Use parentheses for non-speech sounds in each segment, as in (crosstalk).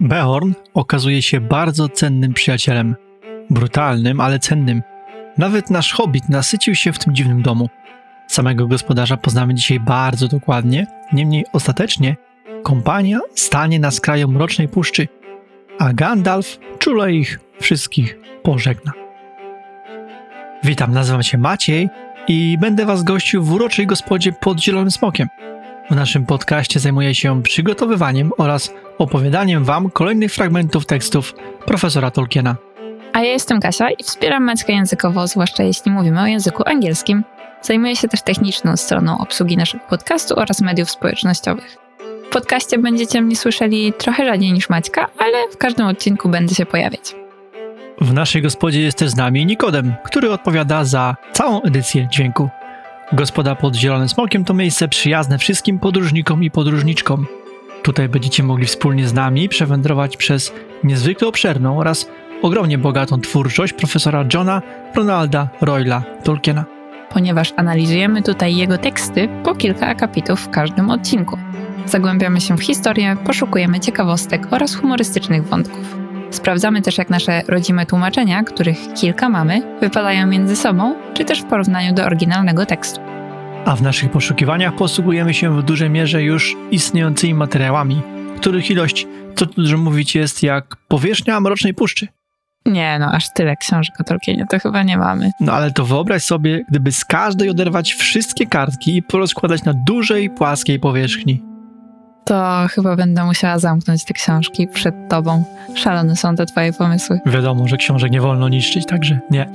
Beorn okazuje się bardzo cennym przyjacielem. Brutalnym, ale cennym. Nawet nasz hobbit nasycił się w tym dziwnym domu. Samego gospodarza poznamy dzisiaj bardzo dokładnie, niemniej ostatecznie kompania stanie na skraju mrocznej puszczy, a Gandalf czule ich wszystkich pożegna. Witam, nazywam się Maciej i będę was gościł w uroczej gospodzie pod Zielonym Smokiem. W naszym podcaście zajmuję się przygotowywaniem oraz opowiadaniem wam kolejnych fragmentów tekstów profesora Tolkiena. A ja jestem Kasia i wspieram Maćka językowo, zwłaszcza jeśli mówimy o języku angielskim. Zajmuję się też techniczną stroną obsługi naszego podcastu oraz mediów społecznościowych. W podcaście będziecie mnie słyszeli trochę rzadziej niż Maćka, ale w każdym odcinku będę się pojawiać. W naszej gospodzie jest też z nami Nikodem, który odpowiada za całą edycję dźwięku. Gospoda pod Zielonym Smokiem to miejsce przyjazne wszystkim podróżnikom i podróżniczkom. Tutaj będziecie mogli wspólnie z nami przewędrować przez niezwykle obszerną oraz ogromnie bogatą twórczość profesora Johna Ronalda Royla Tolkiena. Ponieważ analizujemy tutaj jego teksty po kilka akapitów w każdym odcinku. Zagłębiamy się w historię, poszukujemy ciekawostek oraz humorystycznych wątków. Sprawdzamy też, jak nasze rodzime tłumaczenia, których kilka mamy, wypadają między sobą, czy też w porównaniu do oryginalnego tekstu. A w naszych poszukiwaniach posługujemy się w dużej mierze już istniejącymi materiałami, których ilość, co tu dużo mówić, jest jak powierzchnia mrocznej puszczy. Nie no, aż tyle książek o Tolkienie to chyba nie mamy. No ale to wyobraź sobie, gdyby z każdej oderwać wszystkie kartki i porozkładać na dużej, płaskiej powierzchni. To chyba będę musiała zamknąć te książki przed tobą. Szalone są te twoje pomysły. Wiadomo, że książek nie wolno niszczyć, także nie.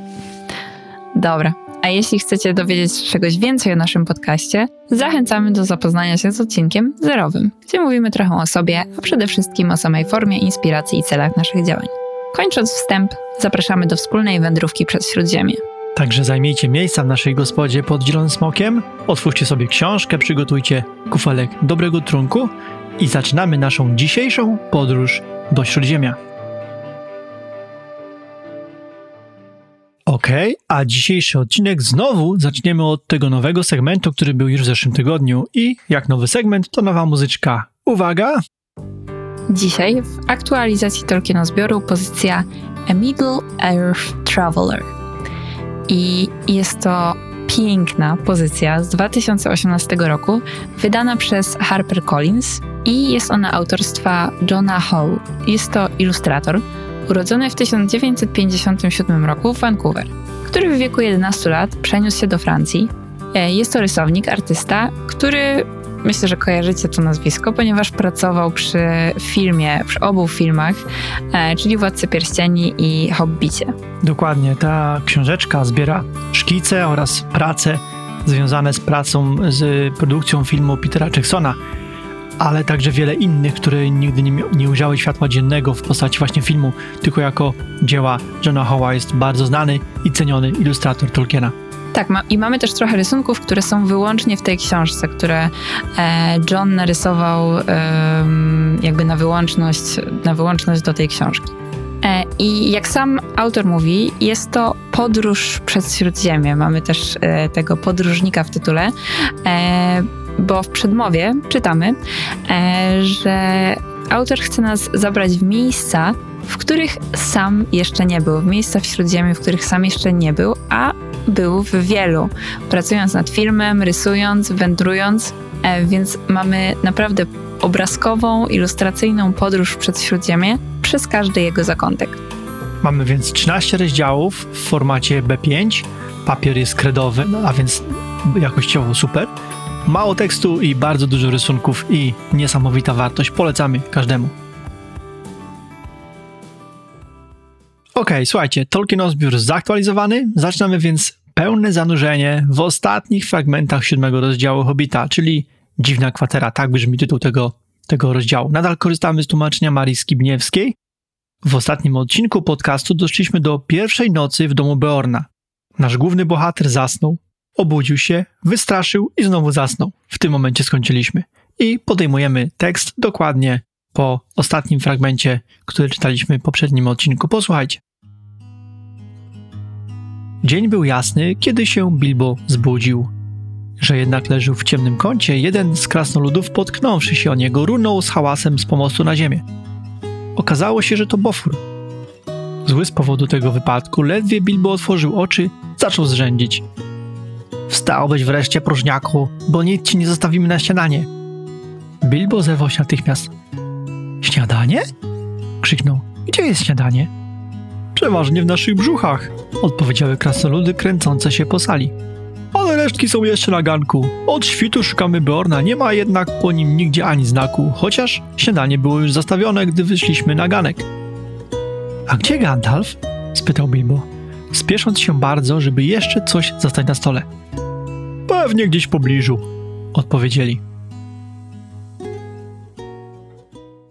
Dobra. A jeśli chcecie dowiedzieć się czegoś więcej o naszym podcaście, zachęcamy do zapoznania się z odcinkiem zerowym, gdzie mówimy trochę o sobie, a przede wszystkim o samej formie, inspiracji i celach naszych działań. Kończąc wstęp, zapraszamy do wspólnej wędrówki przez Śródziemie. Także zajmijcie miejsca w naszej gospodzie pod Zielonym Smokiem, otwórzcie sobie książkę, przygotujcie kufelek dobrego trunku i zaczynamy naszą dzisiejszą podróż do Śródziemia. Ok, a dzisiejszy odcinek znowu zaczniemy od tego nowego segmentu, który był już w zeszłym tygodniu i jak nowy segment to nowa muzyczka. Uwaga! Dzisiaj w aktualizacji Tolkiena zbioru pozycja A Middle Earth Traveler. I jest to piękna pozycja z 2018 roku, wydana przez HarperCollins i jest ona autorstwa Johna Howe. Jest to ilustrator, urodzony w 1957 roku w Vancouver, który w wieku 11 lat przeniósł się do Francji. E, Jest to rysownik, artysta, który myślę, że kojarzycie to nazwisko, ponieważ pracował przy filmie, przy obu filmach, e, czyli Władcy Pierścieni i Hobbicie. Dokładnie, ta książeczka zbiera szkice oraz prace związane z pracą z produkcją filmu Petera Jacksona, ale także wiele innych, które nigdy nie, nie ujrzały światła dziennego w postaci właśnie filmu, tylko jako dzieła Johna Howa jest bardzo znany i ceniony ilustrator Tolkiena. Tak, ma, i mamy też trochę rysunków, które są wyłącznie w tej książce, które e, John narysował em, jakby na wyłączność, na wyłączność do tej książki. E, I jak sam autor mówi, jest to podróż przez Śródziemie. Mamy też e, tego podróżnika w tytule, e, bo w przedmowie czytamy, e, że autor chce nas zabrać w miejsca, w których sam jeszcze nie był, w miejsca w Śródziemiu, w których sam jeszcze nie był, a był w wielu, pracując nad filmem, rysując, wędrując, e, więc mamy naprawdę obrazkową, ilustracyjną podróż przez Śródziemie przez każdy jego zakątek. Mamy więc 13 rozdziałów w formacie B5, papier jest kredowy, no, a więc jakościowo super. Mało tekstu i bardzo dużo rysunków i niesamowita wartość. Polecamy każdemu. Okej, słuchajcie, Tolkien zbiór zaktualizowany. Zaczynamy więc pełne zanurzenie w ostatnich fragmentach siódmego rozdziału Hobbita, czyli Dziwna kwatera, tak brzmi tytuł tego, tego rozdziału. Nadal korzystamy z tłumaczenia Marii Skibniewskiej. W ostatnim odcinku podcastu doszliśmy do pierwszej nocy w domu Beorna. Nasz główny bohater zasnął, obudził się, wystraszył i znowu zasnął. W tym momencie skończyliśmy. I podejmujemy tekst dokładnie po ostatnim fragmencie, który czytaliśmy w poprzednim odcinku. Posłuchajcie. Dzień był jasny, kiedy się Bilbo zbudził. Że jednak leżył w ciemnym kącie, jeden z krasnoludów potknąwszy się o niego, runął z hałasem z pomostu na ziemię. Okazało się, że to Bofur. Zły z powodu tego wypadku, ledwie Bilbo otworzył oczy, zaczął zrzędzić. Wstałbyś wreszcie, próżniaku, bo nic ci nie zostawimy na śniadanie. Bilbo zerwał się natychmiast. Śniadanie? krzyknął. Gdzie jest śniadanie? Przeważnie w naszych brzuchach, odpowiedziały krasnoludy kręcące się po sali. Ale resztki są jeszcze na ganku. Od świtu szukamy Beorna, nie ma jednak po nim nigdzie ani znaku, chociaż śniadanie było już zastawione, gdy wyszliśmy na ganek. A gdzie Gandalf? spytał Bilbo, spiesząc się bardzo, żeby jeszcze coś zostać na stole. Pewnie gdzieś w pobliżu, odpowiedzieli.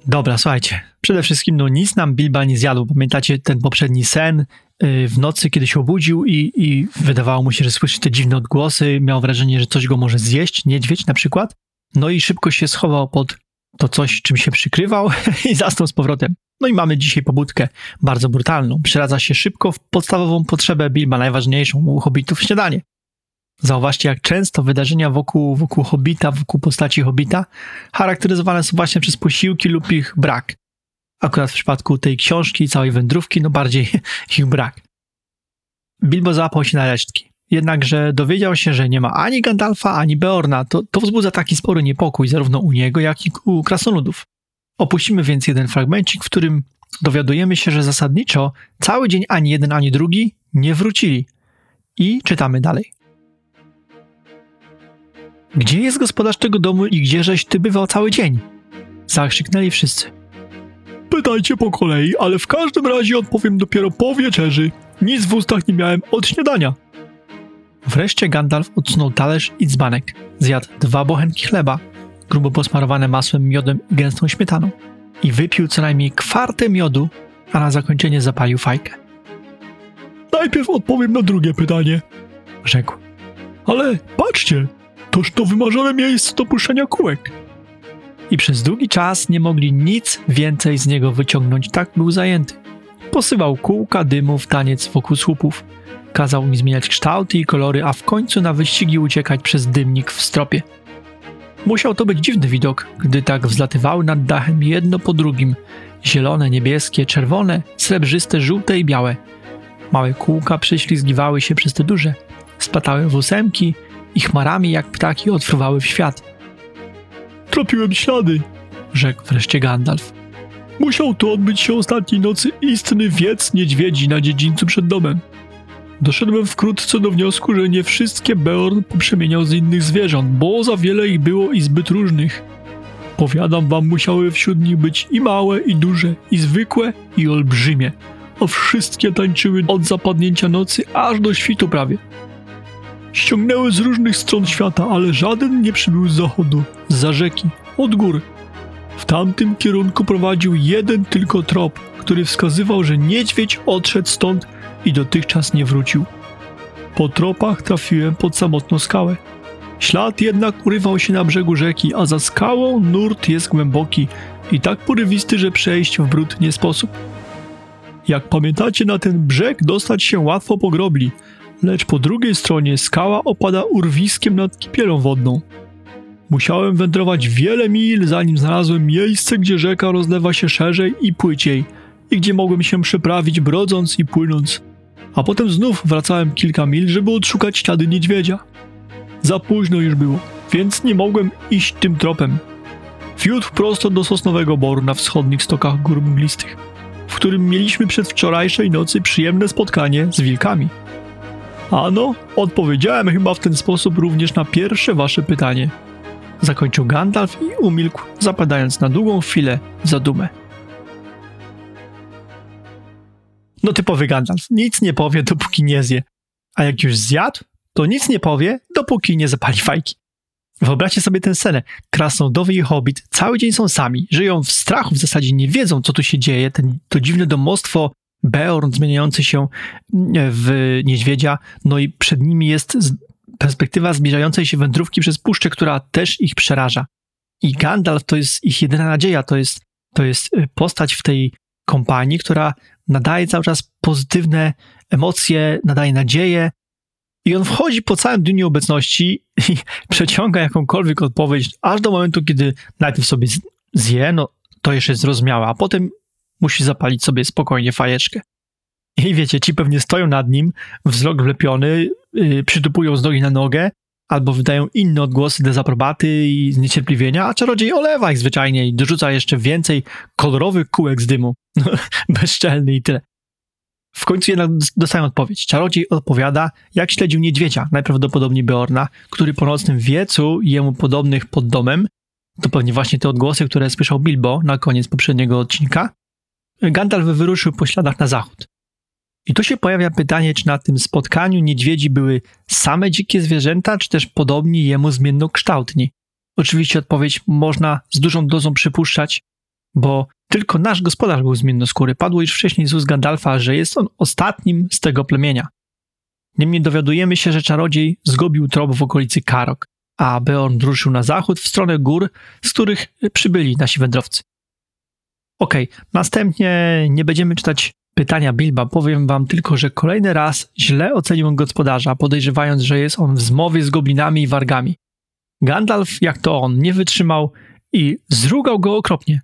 Dobra, słuchajcie. Przede wszystkim, no nic nam Bilba nie zjadł. Pamiętacie ten poprzedni sen yy, w nocy, kiedy się obudził i, i wydawało mu się, że słyszy te dziwne odgłosy. Miał wrażenie, że coś go może zjeść, niedźwiedź na przykład. No i szybko się schował pod to coś, czym się przykrywał (laughs) i zasnął z powrotem. No i mamy dzisiaj pobudkę bardzo brutalną. Przeradza się szybko w podstawową potrzebę Bilba, najważniejszą u hobbitów śniadanie. Zauważcie, jak często wydarzenia wokół, wokół Hobbita, wokół postaci Hobbita charakteryzowane są właśnie przez posiłki lub ich brak. Akurat w przypadku tej książki, całej wędrówki, no bardziej (laughs) ich brak. Bilbo załapał się na resztki. Jednakże dowiedział się, że nie ma ani Gandalfa, ani Beorna. To, to wzbudza taki spory niepokój zarówno u niego, jak i u krasnoludów. Opuścimy więc jeden fragmencik, w którym dowiadujemy się, że zasadniczo cały dzień ani jeden, ani drugi nie wrócili. I czytamy dalej. Gdzie jest gospodarz tego domu i gdzieżeś ty bywał cały dzień? Zakrzyknęli wszyscy. Pytajcie po kolei, ale w każdym razie odpowiem dopiero po wieczerzy. Nic w ustach nie miałem od śniadania. Wreszcie Gandalf odsunął talerz i dzbanek. Zjadł dwa bochenki chleba, grubo posmarowane masłem, miodem i gęstą śmietaną. I wypił co najmniej kwartę miodu, a na zakończenie zapalił fajkę. Najpierw odpowiem na drugie pytanie, rzekł. Ale patrzcie, toż to wymarzone miejsce do puszczenia kółek. I przez długi czas nie mogli nic więcej z niego wyciągnąć, tak był zajęty. Posywał kółka dymu w taniec wokół słupów. Kazał im zmieniać kształty i kolory, a w końcu na wyścigi uciekać przez dymnik w stropie. Musiał to być dziwny widok, gdy tak wzlatywały nad dachem jedno po drugim. Zielone, niebieskie, czerwone, srebrzyste, żółte i białe. Małe kółka prześlizgiwały się przez te duże. Splatały w ósemki i chmarami jak ptaki odfruwały w świat. Tropiłem ślady, rzekł wreszcie Gandalf. Musiał tu odbyć się ostatniej nocy istny wiec niedźwiedzi na dziedzińcu przed domem. Doszedłem wkrótce do wniosku, że nie wszystkie Beorn poprzemieniał z innych zwierząt, bo za wiele ich było i zbyt różnych. Powiadam wam, musiały wśród nich być i małe, i duże, i zwykłe, i olbrzymie, a wszystkie tańczyły od zapadnięcia nocy aż do świtu prawie. Ściągnęły z różnych stron świata, ale żaden nie przybył z zachodu, za rzeki, od gór. W tamtym kierunku prowadził jeden tylko trop, który wskazywał, że niedźwiedź odszedł stąd i dotychczas nie wrócił. Po tropach trafiłem pod samotną skałę. Ślad jednak urywał się na brzegu rzeki, a za skałą nurt jest głęboki i tak porywisty, że przejść w brud nie sposób. Jak pamiętacie, na ten brzeg dostać się łatwo po grobli, lecz po drugiej stronie skała opada urwiskiem nad kipielą wodną. Musiałem wędrować wiele mil, zanim znalazłem miejsce, gdzie rzeka rozlewa się szerzej i płyciej i gdzie mogłem się przeprawić brodząc i płynąc. A potem znów wracałem kilka mil, żeby odszukać ślady niedźwiedzia. Za późno już było, więc nie mogłem iść tym tropem. Fiut prosto do Sosnowego Boru na wschodnich stokach gór mglistych, w którym mieliśmy przedwczorajszej nocy przyjemne spotkanie z wilkami. Ano, odpowiedziałem chyba w ten sposób również na pierwsze wasze pytanie. Zakończył Gandalf i umilkł, zapadając na długą chwilę w zadumę. No typowy Gandalf, nic nie powie, dopóki nie zje. A jak już zjadł, to nic nie powie, dopóki nie zapali fajki. Wyobraźcie sobie tę scenę. Krasnoludowy i Hobbit cały dzień są sami, żyją w strachu, w zasadzie nie wiedzą, co tu się dzieje. Ten, to dziwne domostwo Beorn zmieniający się w niedźwiedzia, no i przed nimi jest perspektywa zbliżającej się wędrówki przez puszczę, która też ich przeraża. I Gandalf to jest ich jedyna nadzieja, to jest, to jest postać w tej kompanii, która nadaje cały czas pozytywne emocje, nadaje nadzieję. I on wchodzi po całym dniu nieobecności i (laughs) przeciąga jakąkolwiek odpowiedź, aż do momentu, kiedy najpierw sobie zje, no to jeszcze zrozumiałe, a potem musi zapalić sobie spokojnie fajeczkę. I wiecie, ci pewnie stoją nad nim, wzrok wlepiony, yy, przytupują z nogi na nogę, albo wydają inne odgłosy dezaprobaty i zniecierpliwienia, a czarodziej olewa ich zwyczajnie i dorzuca jeszcze więcej kolorowych kółek z dymu. (laughs) Bezczelny i tyle. W końcu jednak dostają odpowiedź. Czarodziej odpowiada, jak śledził niedźwiedzia, najprawdopodobniej Beorna, który po nocnym wiecu jemu podobnych pod domem, to pewnie właśnie te odgłosy, które słyszał Bilbo na koniec poprzedniego odcinka, Gandalf wyruszył po śladach na zachód. I tu się pojawia pytanie, czy na tym spotkaniu niedźwiedzi były same dzikie zwierzęta, czy też podobni jemu zmiennokształtni. Oczywiście odpowiedź można z dużą dozą przypuszczać, bo tylko nasz gospodarz był zmiennoskóry. Padło już wcześniej z ust Gandalfa, że jest on ostatnim z tego plemienia. Niemniej dowiadujemy się, że czarodziej zgubił trop w okolicy Karok, a Beorn ruszył na zachód w stronę gór, z których przybyli nasi wędrowcy. Okej, okay, następnie nie będziemy czytać pytania Bilba, powiem wam tylko, że kolejny raz źle ocenił gospodarza, podejrzewając, że jest on w zmowie z goblinami i wargami. Gandalf, jak to on, nie wytrzymał i zrugał go okropnie.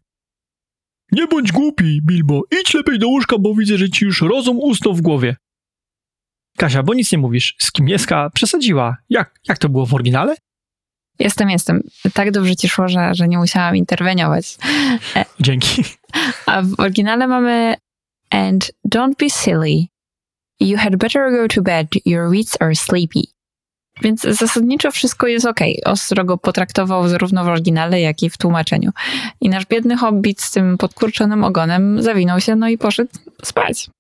Nie bądź głupi, Bilbo, idź lepiej do łóżka, bo widzę, że ci już rozum usnął w głowie. Kasia, bo nic nie mówisz. Skimieska przesadziła. Jak, jak to było w oryginale? Jestem, jestem. Tak dobrze ci szło, że, że nie musiałam interweniować. Dzięki. A w oryginale mamy And don't be silly. You had better go to bed, your wits are sleepy. Więc zasadniczo wszystko jest ok. Ostro go potraktował zarówno w oryginale, jak i w tłumaczeniu. I nasz biedny hobbit z tym podkurczonym ogonem zawinął się, no i poszedł spać.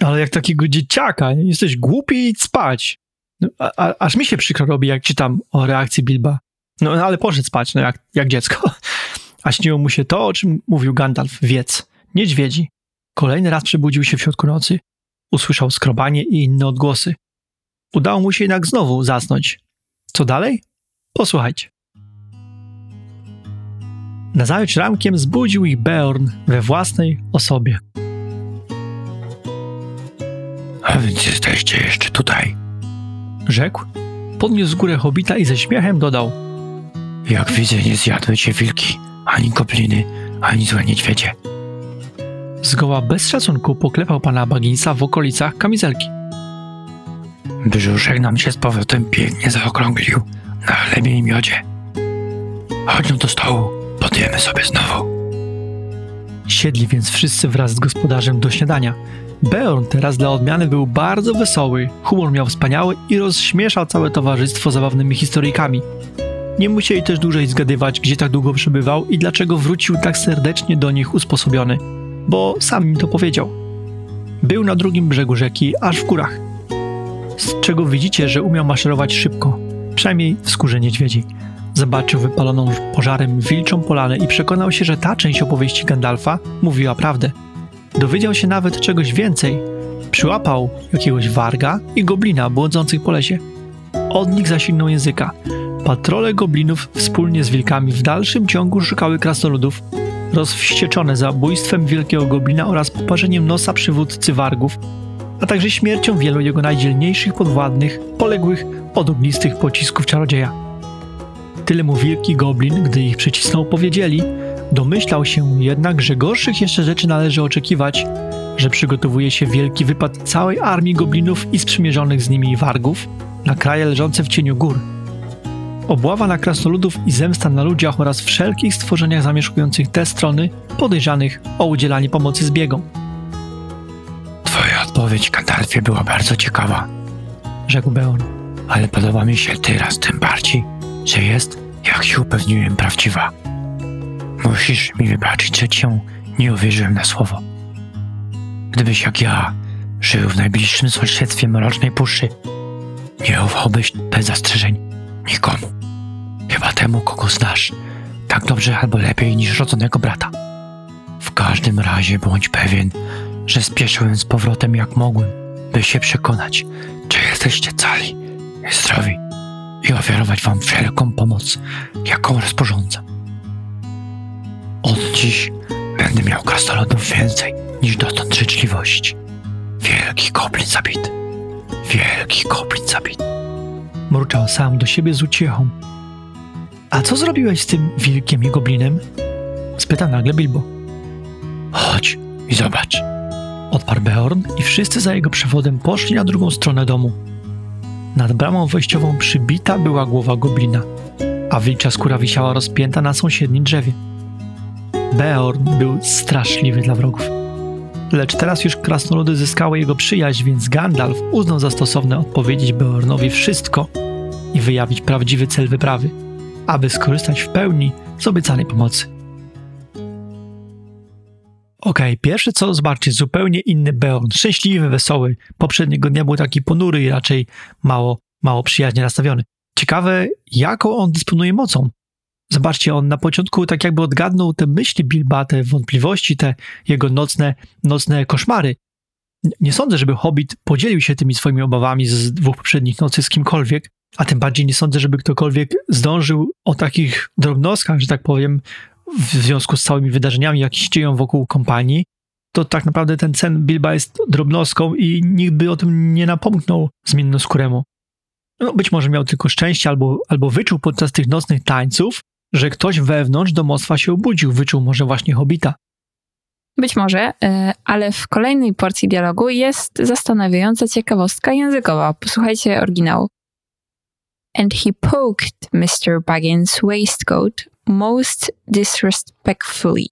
Ale jak takiego dzieciaka, jesteś głupi i idź spać. No, a, a, aż mi się przykro robi, jak czytam o reakcji Bilba. No, no ale poszedł spać, no jak, jak dziecko. (laughs) A śniło mu się to, o czym mówił Gandalf, wiec, niedźwiedzi. Kolejny raz przebudził się w środku nocy. Usłyszał skrobanie i inne odgłosy. Udało mu się jednak znowu zasnąć. Co dalej? Posłuchajcie. Nazajutrz rankiem zbudził ich Beorn we własnej osobie. A więc jesteście jeszcze tutaj. Rzekł, podniósł górę hobita i ze śmiechem dodał. Jak widzę, nie zjadły cię wilki, ani gobliny, ani złe niedźwiedzie. Zgoła bez szacunku poklepał pana Bagginsa w okolicach kamizelki. Brzuszek nam się z powrotem pięknie zaokrąglił na chlebie i miodzie. Chodź no do stołu, podjemy sobie znowu. Siedli więc wszyscy wraz z gospodarzem do śniadania. Beorn teraz dla odmiany był bardzo wesoły, humor miał wspaniały i rozśmieszał całe towarzystwo zabawnymi historyjkami. Nie musieli też dłużej zgadywać, gdzie tak długo przebywał i dlaczego wrócił tak serdecznie do nich usposobiony, bo sam im to powiedział. Był na drugim brzegu rzeki, aż w górach. Z czego widzicie, że umiał maszerować szybko, przynajmniej w skórze niedźwiedzi. Zobaczył wypaloną pożarem wilczą polanę i przekonał się, że ta część opowieści Gandalfa mówiła prawdę. Dowiedział się nawet czegoś więcej. Przyłapał jakiegoś warga i goblina błądzących po lesie. Od nich zasilnął języka. Patrole goblinów wspólnie z wilkami w dalszym ciągu szukały krasnoludów, rozwścieczone zabójstwem wielkiego goblina oraz poparzeniem nosa przywódcy wargów, a także śmiercią wielu jego najdzielniejszych podwładnych, poległych od ognistych pocisków czarodzieja. Tyle mu wielki goblin, gdy ich przycisnął, powiedzieli, domyślał się jednak, że gorszych jeszcze rzeczy należy oczekiwać, że przygotowuje się wielki wypad całej armii goblinów i sprzymierzonych z nimi wargów na kraje leżące w cieniu gór. Obława na krasnoludów i zemsta na ludziach oraz wszelkich stworzeniach zamieszkujących te strony podejrzanych o udzielanie pomocy zbiegom. Twoja odpowiedź, Gandalfie, była bardzo ciekawa, Rzekł Beorn. ale podoba mi się teraz tym bardziej, że jest, jak się upewniłem, prawdziwa. Musisz mi wybaczyć, że cię nie uwierzyłem na słowo. Gdybyś jak ja żył w najbliższym sąsiedztwie Mrocznej Puszczy, nie ufałbyś bez zastrzeżeń nikomu. Chyba temu, kogo znasz, tak dobrze albo lepiej niż rodzonego brata. W każdym razie bądź pewien, że spieszyłem z powrotem jak mogłem, by się przekonać, czy jesteście cali i zdrowi i ofiarować wam wszelką pomoc, jaką rozporządzam. Od dziś będę miał krasnoludów więcej niż dotąd życzliwości. Wielki goblin zabity. Wielki goblin zabity. Mruczał sam do siebie z uciechą. A co zrobiłeś z tym wilkiem i goblinem? Spytał nagle Bilbo. Chodź, i zobacz. Odparł Beorn i wszyscy za jego przewodem poszli na drugą stronę domu. Nad bramą wejściową przybita była głowa goblina, a wilcza skóra wisiała rozpięta na sąsiednim drzewie. Beorn był straszliwy dla wrogów. Lecz teraz już krasnoludy zyskały jego przyjaźń, więc Gandalf uznał za stosowne odpowiedzieć Beornowi wszystko i wyjawić prawdziwy cel wyprawy, aby skorzystać w pełni z obiecanej pomocy. Okej, pierwsze co zobaczcie, zupełnie inny Beorn, szczęśliwy, wesoły. Poprzedniego dnia był taki ponury i raczej mało, mało przyjaźnie nastawiony. Ciekawe, jaką on dysponuje mocą. Zobaczcie, on na początku tak jakby odgadnął te myśli Bilba, te wątpliwości, te jego nocne, nocne koszmary. Nie sądzę, żeby Hobbit podzielił się tymi swoimi obawami z dwóch poprzednich nocy z kimkolwiek, a tym bardziej nie sądzę, żeby ktokolwiek zdążył o takich drobnostkach, że tak powiem, w związku z całymi wydarzeniami, jakie się dzieją wokół kompanii, to tak naprawdę ten cen Bilba jest drobnostką i nikt by o tym nie napomknął zmiennoskóremu. No, być może miał tylko szczęście albo, albo wyczuł podczas tych nocnych tańców, że ktoś wewnątrz domostwa się obudził, wyczuł może właśnie Hobita. Być może, e, ale w kolejnej porcji dialogu jest zastanawiająca ciekawostka językowa. Posłuchajcie oryginału. And he poked Mr. Baggins' waistcoat most disrespectfully.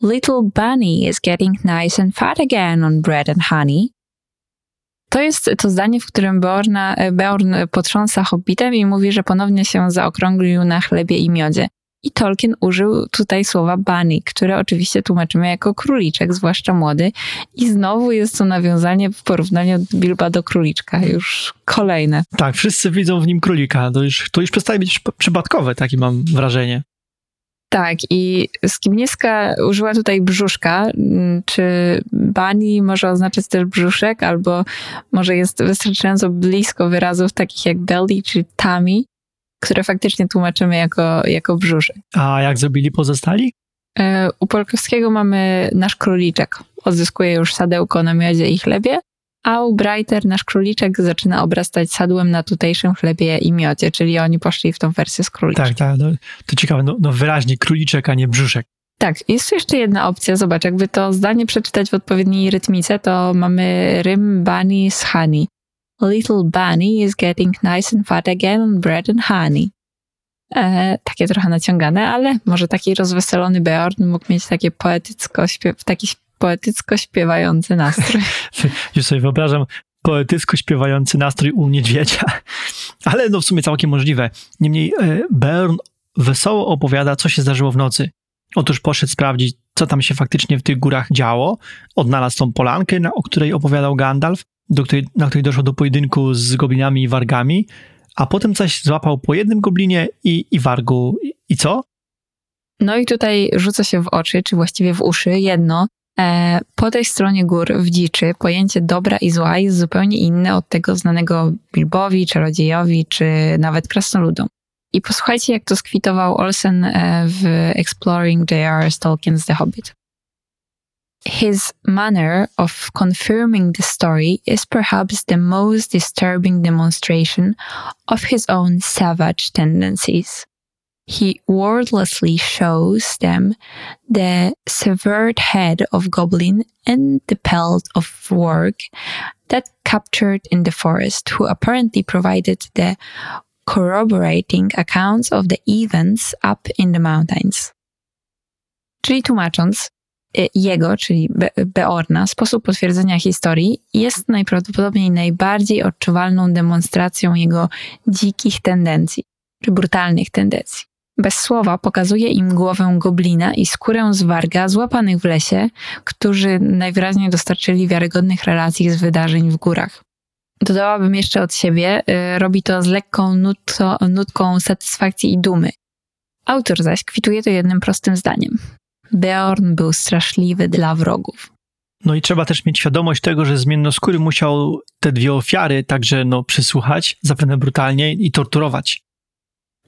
Little Bunny is getting nice and fat again on bread and honey. To jest to zdanie, w którym Beorna, Beorn potrząsa hobbitem i mówi, że ponownie się zaokrąglił na chlebie i miodzie. I Tolkien użył tutaj słowa bunny, które oczywiście tłumaczymy jako króliczek, zwłaszcza młody. I znowu jest to nawiązanie w porównaniu od Bilba do króliczka. Już kolejne. Tak, wszyscy widzą w nim królika. To już, to już przestaje być przypa- przypadkowe, takie mam wrażenie. Tak, i Skibniewska użyła tutaj brzuszka. Mm, Czy bani może oznaczać też brzuszek, albo może jest wystarczająco blisko wyrazów takich jak belly czy tummy, które faktycznie tłumaczymy jako, jako brzuszek. A jak zrobili pozostali? E, U Polkowskiego mamy nasz króliczek. Odzyskuje już sadełko na miodzie i chlebie, a u Breiter nasz króliczek zaczyna obrastać sadłem na tutejszym chlebie i miodzie, czyli oni poszli w tą wersję z króliczkiem. Tak, tak, no, to ciekawe, no, no wyraźnie króliczek, a nie brzuszek. Tak, jest tu jeszcze jedna opcja. Zobacz, jakby to zdanie przeczytać w odpowiedniej rytmice, to mamy rym z honey. Little bunny is getting nice and fat again on bread and honey. E, takie trochę naciągane, ale może taki rozweselony Beorn mógł mieć takie poetycko, śpiew, taki poetycko śpiewający nastrój. (laughs) Już sobie wyobrażam poetycko śpiewający nastrój u niedźwiedzia. Ale no w sumie całkiem możliwe. Niemniej e, Bern wesoło opowiada, co się zdarzyło w nocy. Otóż poszedł sprawdzić, co tam się faktycznie w tych górach działo. Odnalazł tą polankę, o której opowiadał Gandalf, do której, na której doszło do pojedynku z goblinami i wargami, a potem coś złapał po jednym goblinie i, i wargu. I, I co? No i tutaj rzuca się w oczy, czy właściwie w uszy, jedno. E, po tej stronie gór w dziczy pojęcie dobra i zła jest zupełnie inne od tego znanego Bilbowi, czarodziejowi, czy nawet krasnoludom. I posłuchajcie, jak to skwitował Olsen e, w Exploring J.R.R. Tolkien's The Hobbit. His manner of confirming the story is perhaps the most disturbing demonstration of his own savage tendencies. He wordlessly shows them the severed head of goblin and the pelt of warg that captured in the forest, who apparently provided the corroborating accounts of the events up in the mountains. Czyli tłumacząc, jego, czyli Be- Beorna, sposób potwierdzenia historii jest najprawdopodobniej najbardziej odczuwalną demonstracją jego dzikich tendencji, czy brutalnych tendencji. Bez słowa pokazuje im głowę goblina i skórę z warga złapanych w lesie, którzy najwyraźniej dostarczyli wiarygodnych relacji z wydarzeń w górach. Dodałabym jeszcze od siebie, y, robi to z lekką nutko, nutką satysfakcji i dumy. Autor zaś kwituje to jednym prostym zdaniem. Beorn był straszliwy dla wrogów. No i trzeba też mieć świadomość tego, że zmiennoskóry musiał te dwie ofiary także no, przysłuchać, zapewne brutalnie i torturować.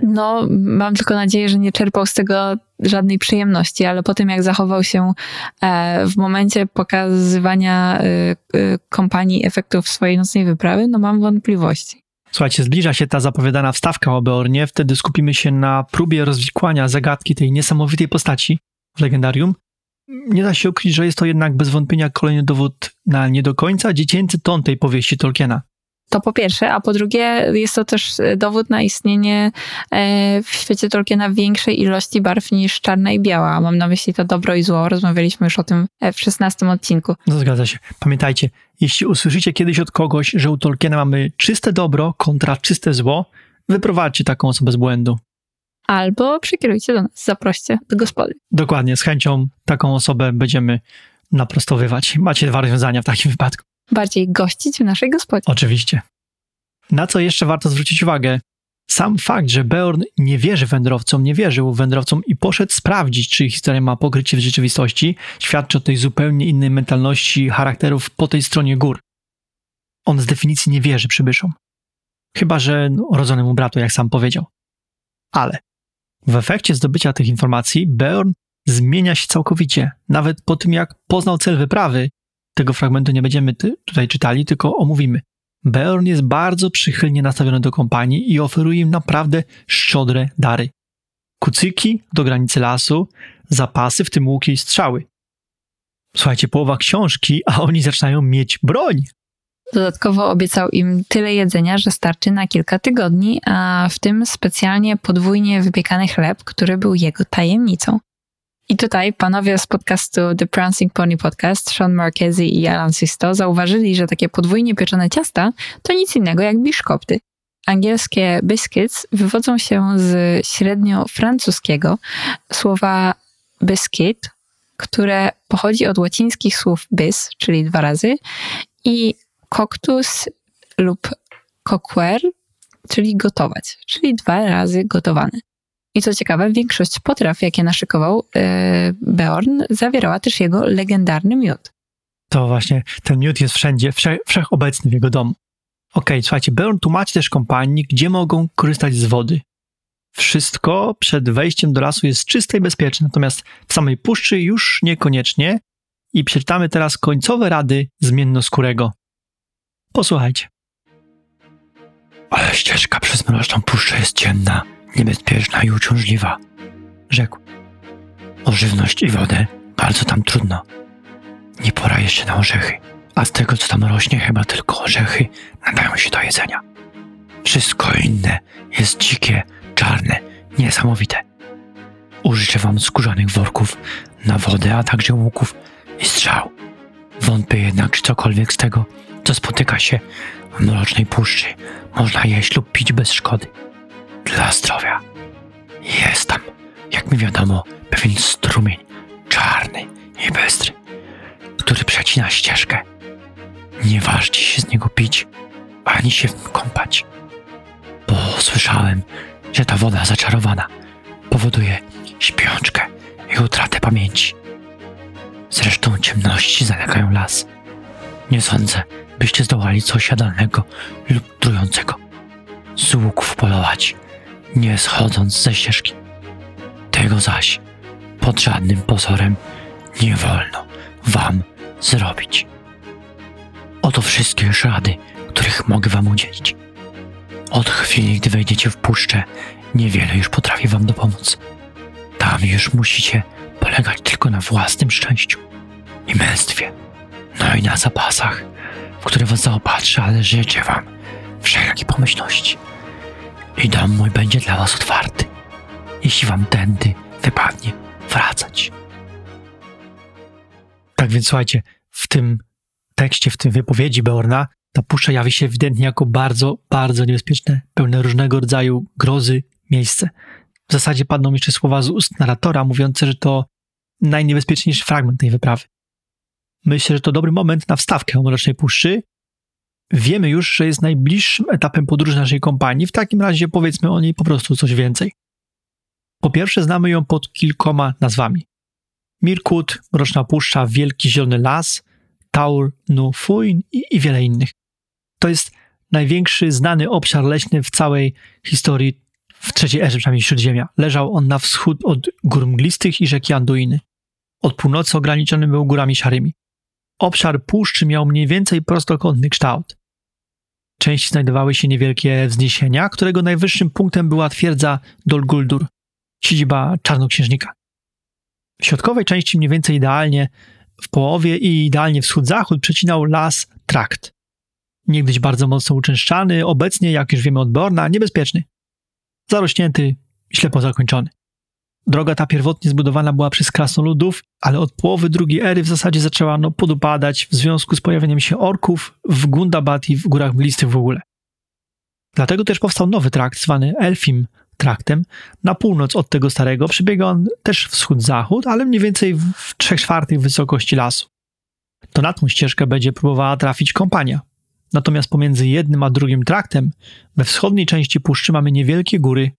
No, mam tylko nadzieję, że nie czerpał z tego żadnej przyjemności, ale po tym jak zachował się e, w momencie pokazywania e, e, kompanii efektów swojej nocnej wyprawy, no mam wątpliwości. Słuchajcie, zbliża się ta zapowiadana wstawka o Beornie, wtedy skupimy się na próbie rozwikłania zagadki tej niesamowitej postaci legendarium. Nie da się ukryć, że jest to jednak bez wątpienia kolejny dowód na nie do końca dziecięcy ton tej powieści Tolkiena. To po pierwsze, a po drugie jest to też e, dowód na istnienie e, w świecie Tolkiena większej ilości barw niż czarna i biała. Mam na myśli to dobro i zło. Rozmawialiśmy już o tym e, w szesnastym odcinku. No zgadza się. Pamiętajcie, jeśli usłyszycie kiedyś od kogoś, że u Tolkiena mamy czyste dobro kontra czyste zło, wyprowadźcie taką osobę z błędu. Albo przykierujcie do nas, zaproście do gospody. Dokładnie, z chęcią taką osobę będziemy naprostowywać. Macie dwa rozwiązania w takim wypadku. Bardziej gościć w naszej gospodzie. Oczywiście. Na co jeszcze warto zwrócić uwagę? Sam fakt, że Beorn nie wierzy wędrowcom, nie wierzył wędrowcom i poszedł sprawdzić, czy ich historia ma pokrycie w rzeczywistości, świadczy o tej zupełnie innej mentalności charakterów po tej stronie gór. On z definicji nie wierzy przybyszom. Chyba, że no, rodzonemu bratu, jak sam powiedział. Ale w efekcie zdobycia tych informacji Beorn zmienia się całkowicie. Nawet po tym, jak poznał cel wyprawy, tego fragmentu nie będziemy tutaj czytali, tylko omówimy. Beorn jest bardzo przychylnie nastawiony do kompanii i oferuje im naprawdę szczodre dary. Kucyki do granicy lasu, zapasy, w tym łuki i strzały. Słuchajcie, połowa książki, a oni zaczynają mieć broń. Dodatkowo obiecał im tyle jedzenia, że starczy na kilka tygodni, a w tym specjalnie podwójnie wypiekany chleb, który był jego tajemnicą. I tutaj panowie z podcastu The Prancing Pony Podcast, Sean Marquezi i Alan Sisto, zauważyli, że takie podwójnie pieczone ciasta to nic innego jak biszkopty. Angielskie biscuits wywodzą się z średnio francuskiego słowa biscuit, które pochodzi od łacińskich słów bis, czyli dwa razy, i coctus lub coquer, czyli gotować, czyli dwa razy gotowane. I co ciekawe, większość potraw, jakie naszykował e, Beorn, zawierała też jego legendarny miód. To właśnie ten miód jest wszędzie, wsze, wszechobecny w jego domu. Okej, słuchajcie, Beorn tłumaczy też kompanii, gdzie mogą korzystać z wody. Wszystko przed wejściem do lasu jest czyste i bezpieczne, natomiast w samej puszczy już niekoniecznie. I przeczytamy teraz końcowe rady zmiennoskórego. Posłuchajcie. Ale ścieżka przez mroczną puszczę jest ciemna, niebezpieczna i uciążliwa. Rzekł. O żywność i wodę bardzo tam trudno. Nie pora jeszcze na orzechy, a z tego co tam rośnie chyba tylko orzechy nadają się do jedzenia. Wszystko inne jest dzikie, czarne, niesamowite. Użyczę wam skórzanych worków na wodę, a także łuków i strzał. Wątpię jednak, czy cokolwiek z tego, co spotyka się w mrocznej puszczy, można jeść lub pić bez szkody. Dla zdrowia. Jest tam, jak mi wiadomo, pewien strumień, czarny i bystry, który przecina ścieżkę. Nie ważcie się z niego pić, ani się w nim kąpać. Bo słyszałem, że ta woda zaczarowana powoduje śpiączkę i utratę pamięci. Zresztą ciemności zalegają las. Nie sądzę, byście zdołali coś jadalnego lub trującego. Z łuków polować, nie schodząc ze ścieżki. Tego zaś pod żadnym pozorem nie wolno wam zrobić. Oto wszystkie już rady, których mogę wam udzielić. Od chwili, gdy wejdziecie w puszczę, niewiele już potrafię wam dopomóc. Tam już musicie polegać tylko na własnym szczęściu i męstwie, no i na zapasach, w które was zaopatrzę, ale życzę wam wszelkiej pomyślności. I dom mój będzie dla was otwarty, jeśli wam tędy wypadnie wracać. Tak więc słuchajcie, w tym tekście, w tym wypowiedzi Beorna, ta puszcza jawi się ewidentnie jako bardzo, bardzo niebezpieczne, pełne różnego rodzaju grozy miejsce. W zasadzie padną jeszcze słowa z ust narratora mówiące, że to najniebezpieczniejszy fragment tej wyprawy. Myślę, że to dobry moment na wstawkę o Mrocznej Puszczy. Wiemy już, że jest najbliższym etapem podróży naszej kompanii. W takim razie powiedzmy o niej po prostu coś więcej. Po pierwsze, znamy ją pod kilkoma nazwami. Mirkut, Mroczna Puszcza, Wielki Zielony Las, Taur, Nufuin i, i wiele innych. To jest największy znany obszar leśny w całej historii w trzeciej erze, przynajmniej Śródziemia. Leżał on na wschód od gór mglistych i rzeki Anduiny. Od północy ograniczony był górami szarymi. Obszar puszczy miał mniej więcej prostokątny kształt. Części znajdowały się niewielkie wzniesienia, którego najwyższym punktem była twierdza Dol Guldur, siedziba czarnoksiężnika. W środkowej części mniej więcej idealnie w połowie i idealnie wschód-zachód przecinał las trakt. Niegdyś bardzo mocno uczęszczany, obecnie, jak już wiemy od Beorna, niebezpieczny. Zarośnięty, ślepo zakończony. Droga ta pierwotnie zbudowana była przez krasnoludów, ale od połowy drugiej ery w zasadzie zaczęła no, podupadać w związku z pojawieniem się orków w Gundabad i w górach blistych w ogóle. Dlatego też powstał nowy trakt zwany Elfim traktem. Na północ od tego starego przebiega on też wschód-zachód, ale mniej więcej w trzech czwartych wysokości lasu. To na tą ścieżkę będzie próbowała trafić kompania. Natomiast pomiędzy jednym a drugim traktem we wschodniej części puszczy mamy niewielkie góry,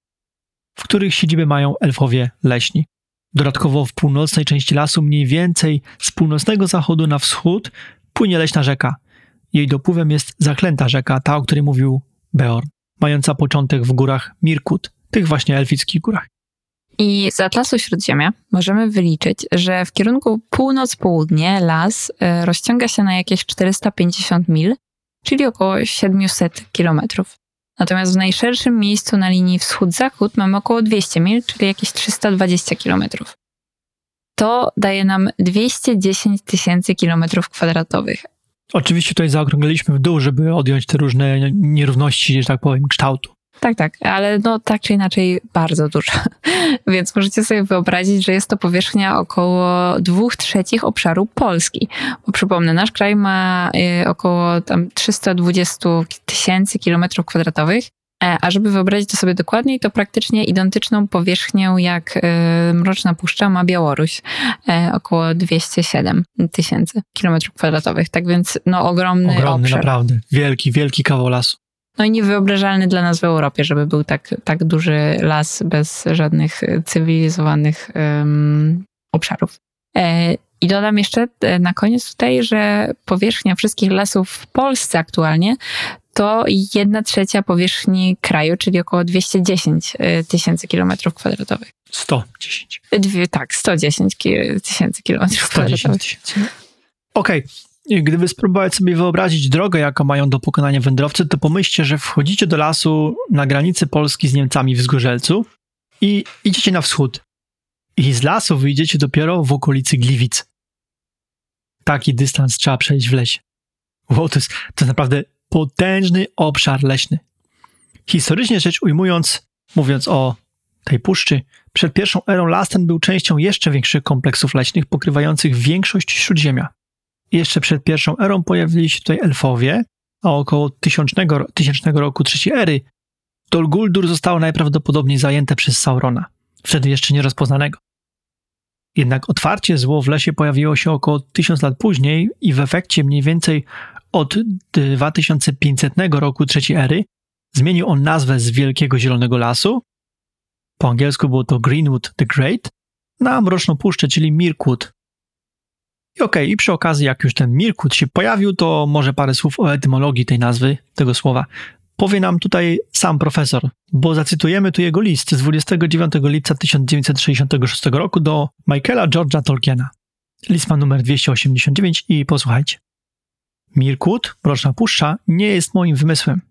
w których siedzibę mają elfowie leśni. Dodatkowo w północnej części lasu, mniej więcej z północnego zachodu na wschód, płynie leśna rzeka. Jej dopływem jest zaklęta rzeka, ta, o której mówił Beorn, mająca początek w górach Mirkut, tych właśnie elfickich górach. I z Atlasu Śródziemia możemy wyliczyć, że w kierunku północ-południe las e, rozciąga się na jakieś 450 mil, czyli około 700 kilometrów. Natomiast w najszerszym miejscu na linii wschód-zachód mamy około 200 mil, czyli jakieś 320 kilometrów. To daje nam 210 tysięcy kilometrów kwadratowych. Oczywiście tutaj zaokrągliliśmy w dół, żeby odjąć te różne nierówności, że tak powiem, kształtu. Tak, tak, ale no tak czy inaczej bardzo dużo. (laughs) Więc możecie sobie wyobrazić, że jest to powierzchnia około dwóch trzecich obszaru Polski. Bo przypomnę, nasz kraj ma y, około tam 320 tysięcy kilometrów kwadratowych. E, A żeby wyobrazić to sobie dokładniej, to praktycznie identyczną powierzchnię jak y, Mroczna Puszcza ma Białoruś. E, Około 207 tysięcy kilometrów kwadratowych. Tak więc no ogromny, Ogromny, obszar. naprawdę. Wielki, wielki kawał lasu. No i niewyobrażalny dla nas w Europie, żeby był tak, tak duży las bez żadnych cywilizowanych em, obszarów. E, I dodam jeszcze e, na koniec tutaj, że powierzchnia wszystkich lasów w Polsce aktualnie to jedna trzecia powierzchni kraju, czyli około 210 e, tysięcy kilometrów kwadratowych. 110. Dwie, tak, 110 ki- tysięcy kilometrów 110 kwadratowych. tysięcy. Okej. Gdyby spróbować sobie wyobrazić drogę, jaką mają do pokonania wędrowcy, to pomyślcie, że wchodzicie do lasu na granicy Polski z Niemcami w Zgorzelcu i idziecie na wschód. I z lasu wyjdziecie dopiero w okolicy Gliwic. Taki dystans trzeba przejść w lesie. Wow, to jest, to jest naprawdę potężny obszar leśny. Historycznie rzecz ujmując, mówiąc o tej puszczy, przed pierwszą erą las ten był częścią jeszcze większych kompleksów leśnych, pokrywających większość śródziemia. Jeszcze przed pierwszą erą pojawili się tutaj elfowie, a około tysiącznego, tysięcznego roku trzeciej ery Dol Guldur zostało najprawdopodobniej zajęte przez Saurona, wtedy jeszcze nierozpoznanego. Jednak otwarcie zło w lesie pojawiło się około tysiąc lat później i w efekcie mniej więcej od 2500 roku trzeciej ery zmienił on nazwę z Wielkiego Zielonego Lasu, po angielsku było to Greenwood the Great, na Mroczną Puszczę, czyli Mirkwood. I okej, i przy okazji, jak już ten Mirkwood się pojawił, to może parę słów o etymologii tej nazwy, tego słowa. Powie nam tutaj sam profesor, bo zacytujemy tu jego list z 29 lipca 1966 roku do Michaela George'a Tolkiena. List ma numer 289 i posłuchajcie. Mirkwood, Mroczna Puszcza, nie jest moim wymysłem,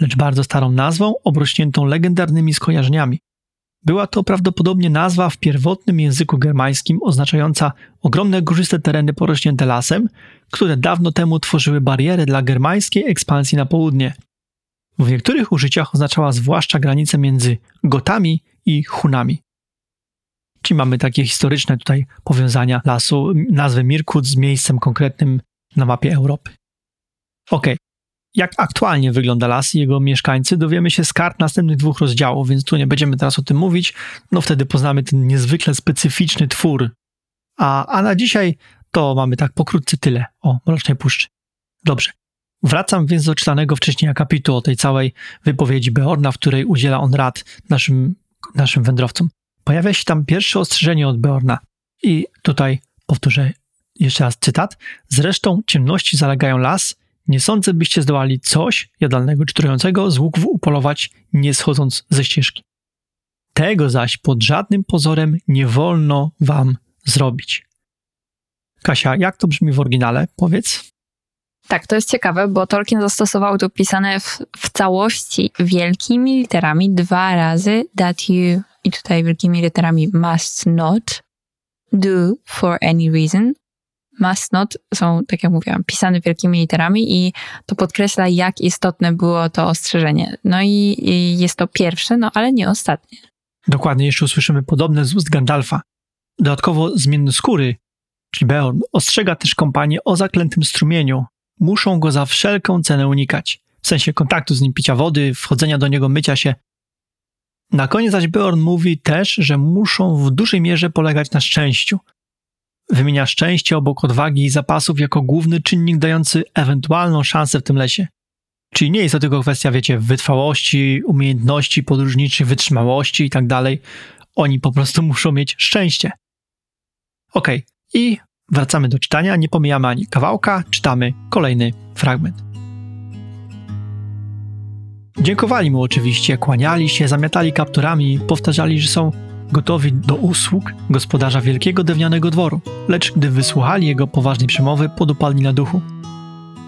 lecz bardzo starą nazwą obrośniętą legendarnymi skojarzeniami. Była to prawdopodobnie nazwa w pierwotnym języku germańskim oznaczająca ogromne górzyste tereny porośnięte lasem, które dawno temu tworzyły bariery dla germańskiej ekspansji na południe. W niektórych użyciach oznaczała zwłaszcza granicę między Gotami i Hunami. Czyli mamy takie historyczne tutaj powiązania lasu, nazwy Mirkut z miejscem konkretnym na mapie Europy. Okej, jak aktualnie wygląda las i jego mieszkańcy, dowiemy się z kart następnych dwóch rozdziałów, więc tu nie będziemy teraz o tym mówić. No wtedy poznamy ten niezwykle specyficzny twór. A, a na dzisiaj to mamy tak pokrótce tyle o Mrocznej Puszczy. Dobrze. Wracam więc do czytanego wcześniej akapitu o tej całej wypowiedzi Beorna, w której udziela on rad naszym, naszym wędrowcom. Pojawia się tam pierwsze ostrzeżenie od Beorna. I tutaj powtórzę jeszcze raz cytat. Zresztą ciemności zalegają las, nie sądzę, byście zdołali coś jadalnego czy trującego z łuków upolować, nie schodząc ze ścieżki. Tego zaś pod żadnym pozorem nie wolno wam zrobić. Kasia, jak to brzmi w oryginale? Powiedz. Tak, to jest ciekawe, bo Tolkien zastosował tu pisane w, w całości wielkimi literami dwa razy that you i tutaj wielkimi literami must not do for any reason. Must not są, tak jak mówiłam, pisane wielkimi literami i to podkreśla, jak istotne było to ostrzeżenie. No i, i jest to pierwsze, no ale nie ostatnie. Dokładnie, jeszcze usłyszymy podobne z ust Gandalfa. Dodatkowo zmienne skóry, czyli Beorn, ostrzega też kompanię o zaklętym strumieniu. Muszą go za wszelką cenę unikać. W sensie kontaktu z nim, picia wody, wchodzenia do niego, mycia się. Na koniec zaś Beorn mówi też, że muszą w dużej mierze polegać na szczęściu. Wymienia szczęście obok odwagi i zapasów jako główny czynnik dający ewentualną szansę w tym lesie. Czyli nie jest to tylko kwestia, wiecie, wytrwałości, umiejętności podróżniczych, wytrzymałości i tak dalej. Oni po prostu (laughs) muszą mieć szczęście. Okej, i wracamy do czytania, nie pomijamy ani kawałka, czytamy kolejny fragment. Dziękowali mu oczywiście, kłaniali się, zamiatali kapturami, powtarzali, że są gotowi do usług gospodarza wielkiego drewnianego dworu, lecz gdy wysłuchali jego poważnej przemowy, podupadli na duchu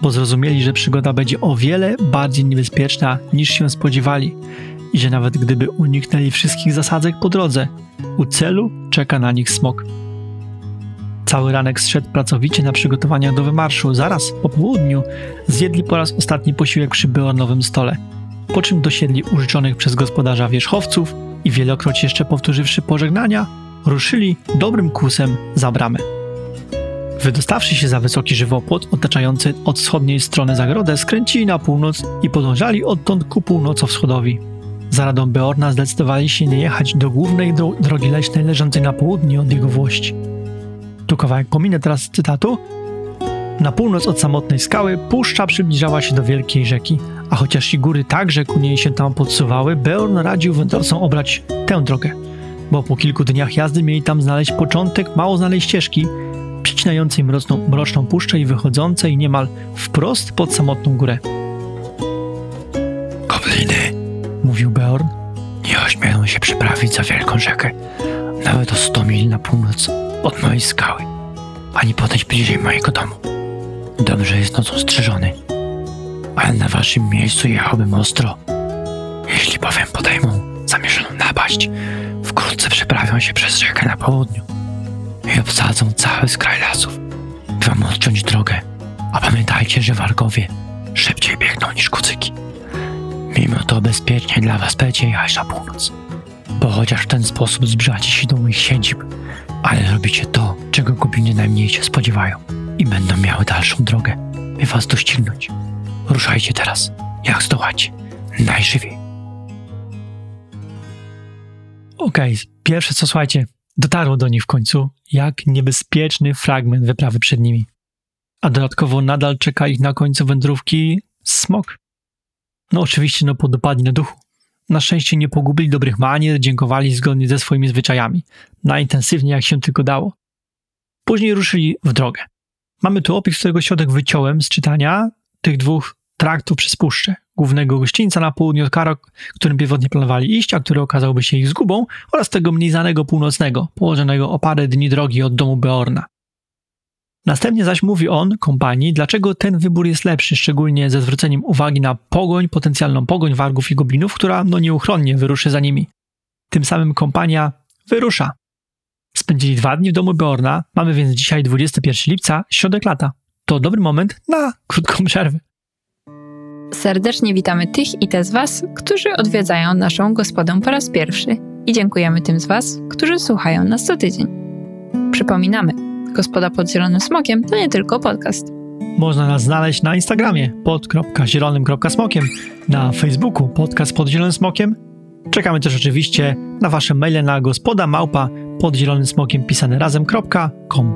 bo zrozumieli, że przygoda będzie o wiele bardziej niebezpieczna niż się spodziewali i że nawet gdyby uniknęli wszystkich zasadzek po drodze, u celu czeka na nich smok. Cały ranek zszedł pracowicie na przygotowaniach do wymarszu. Zaraz po południu zjedli po raz ostatni posiłek przy Beornowym stole, po czym dosiedli użyczonych przez gospodarza wierzchowców i wielokroć jeszcze powtórzywszy pożegnania, ruszyli dobrym kusem za bramę. Wydostawszy się za wysoki żywopłot otaczający od wschodniej strony zagrodę, skręcili na północ i podążali odtąd ku północo-wschodowi. Za radą Beorna zdecydowali się nie jechać do głównej dro drogi leśnej leżącej na południe od jego włości. Tu kawałek pominę teraz cytatu. Na północ od samotnej skały puszcza przybliżała się do wielkiej rzeki, a chociaż i góry także ku niej się tam podsuwały, Beorn radził wędrowcom obrać tę drogę, bo po kilku dniach jazdy mieli tam znaleźć początek mało znanej ścieżki, przycinającej mroczną, mroczną puszczę i wychodzącej niemal wprost pod samotną górę. Gobliny Mówił Beorn. nie ośmielą się przeprawić za wielką rzekę, nawet o 100 mil na północ od mojej skały, ani podejść bliżej mojego domu. Dobrze jest nocą strzeżony, ale na waszym miejscu jechałbym ostro. Jeśli bowiem podejmą zamierzoną napaść, wkrótce przeprawią się przez rzekę na południu i obsadzą cały skraj lasów, by wam odciąć drogę. A pamiętajcie, że wargowie szybciej biegną niż kucyki. Mimo to bezpiecznie dla was będzie jechać na północ, bo chociaż w ten sposób zbliżacie się do moich siedzib, ale robicie to, czego gobliny najmniej się spodziewają i będą miały dalszą drogę, by was doścignąć. Ruszajcie teraz, jak zdołacie, najżywiej. Okej, pierwsze co słuchajcie, dotarło do nich w końcu, jak niebezpieczny fragment wyprawy przed nimi. A dodatkowo nadal czeka ich na końcu wędrówki smok. No oczywiście, no podopadli na duchu. Na szczęście nie pogubili dobrych manier, dziękowali zgodnie ze swoimi zwyczajami, najintensywniej jak się tylko dało. Później ruszyli w drogę. Mamy tu opis, którego środek wyciąłem z czytania tych dwóch traktów przez puszczę. Głównego gościńca na południu od Karok, którym pierwotnie planowali iść, a który okazałby się ich zgubą, oraz tego mniej znanego północnego, położonego o parę dni drogi od domu Beorna. Następnie zaś mówi on, kompanii, dlaczego ten wybór jest lepszy, szczególnie ze zwróceniem uwagi na pogoń, potencjalną pogoń wargów i goblinów, która no nieuchronnie wyruszy za nimi. Tym samym kompania wyrusza. Spędzili dwa dni w domu Beorna, mamy więc dzisiaj 21 lipca, środek lata. To dobry moment na krótką przerwę. Serdecznie witamy tych i te z Was, którzy odwiedzają naszą gospodę po raz pierwszy i dziękujemy tym z Was, którzy słuchają nas co tydzień. Przypominamy, Gospoda pod Zielonym Smokiem to nie tylko podcast. Można nas znaleźć na Instagramie pod.zielonym.smokiem, na Facebooku podcast pod Zielonym Smokiem. Czekamy też oczywiście na Wasze maile na gospoda małpa pod zielonym smokiem pisane razem.com.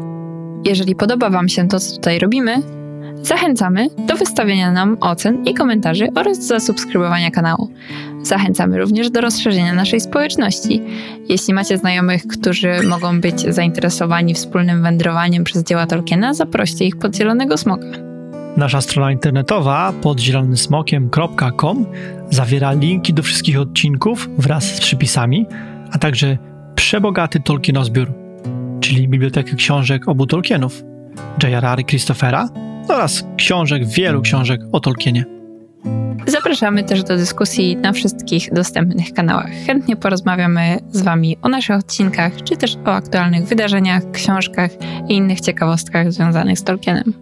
Jeżeli podoba Wam się to, co tutaj robimy, zachęcamy do wystawiania nam ocen i komentarzy oraz do zasubskrybowania kanału. Zachęcamy również do rozszerzenia naszej społeczności. Jeśli macie znajomych, którzy mogą być zainteresowani wspólnym wędrowaniem przez dzieła Tolkiena, zaproście ich pod Zielonego Smoka. Nasza strona internetowa pod zielonysmokiem.com zawiera linki do wszystkich odcinków wraz z przypisami, a także przebogaty Tolkienozbiór, czyli bibliotekę książek obu Tolkienów, J.R.R. Christophera oraz książek, wielu książek o Tolkienie. Zapraszamy też do dyskusji na wszystkich dostępnych kanałach. Chętnie porozmawiamy z Wami o naszych odcinkach, czy też o aktualnych wydarzeniach, książkach i innych ciekawostkach związanych z Tolkienem.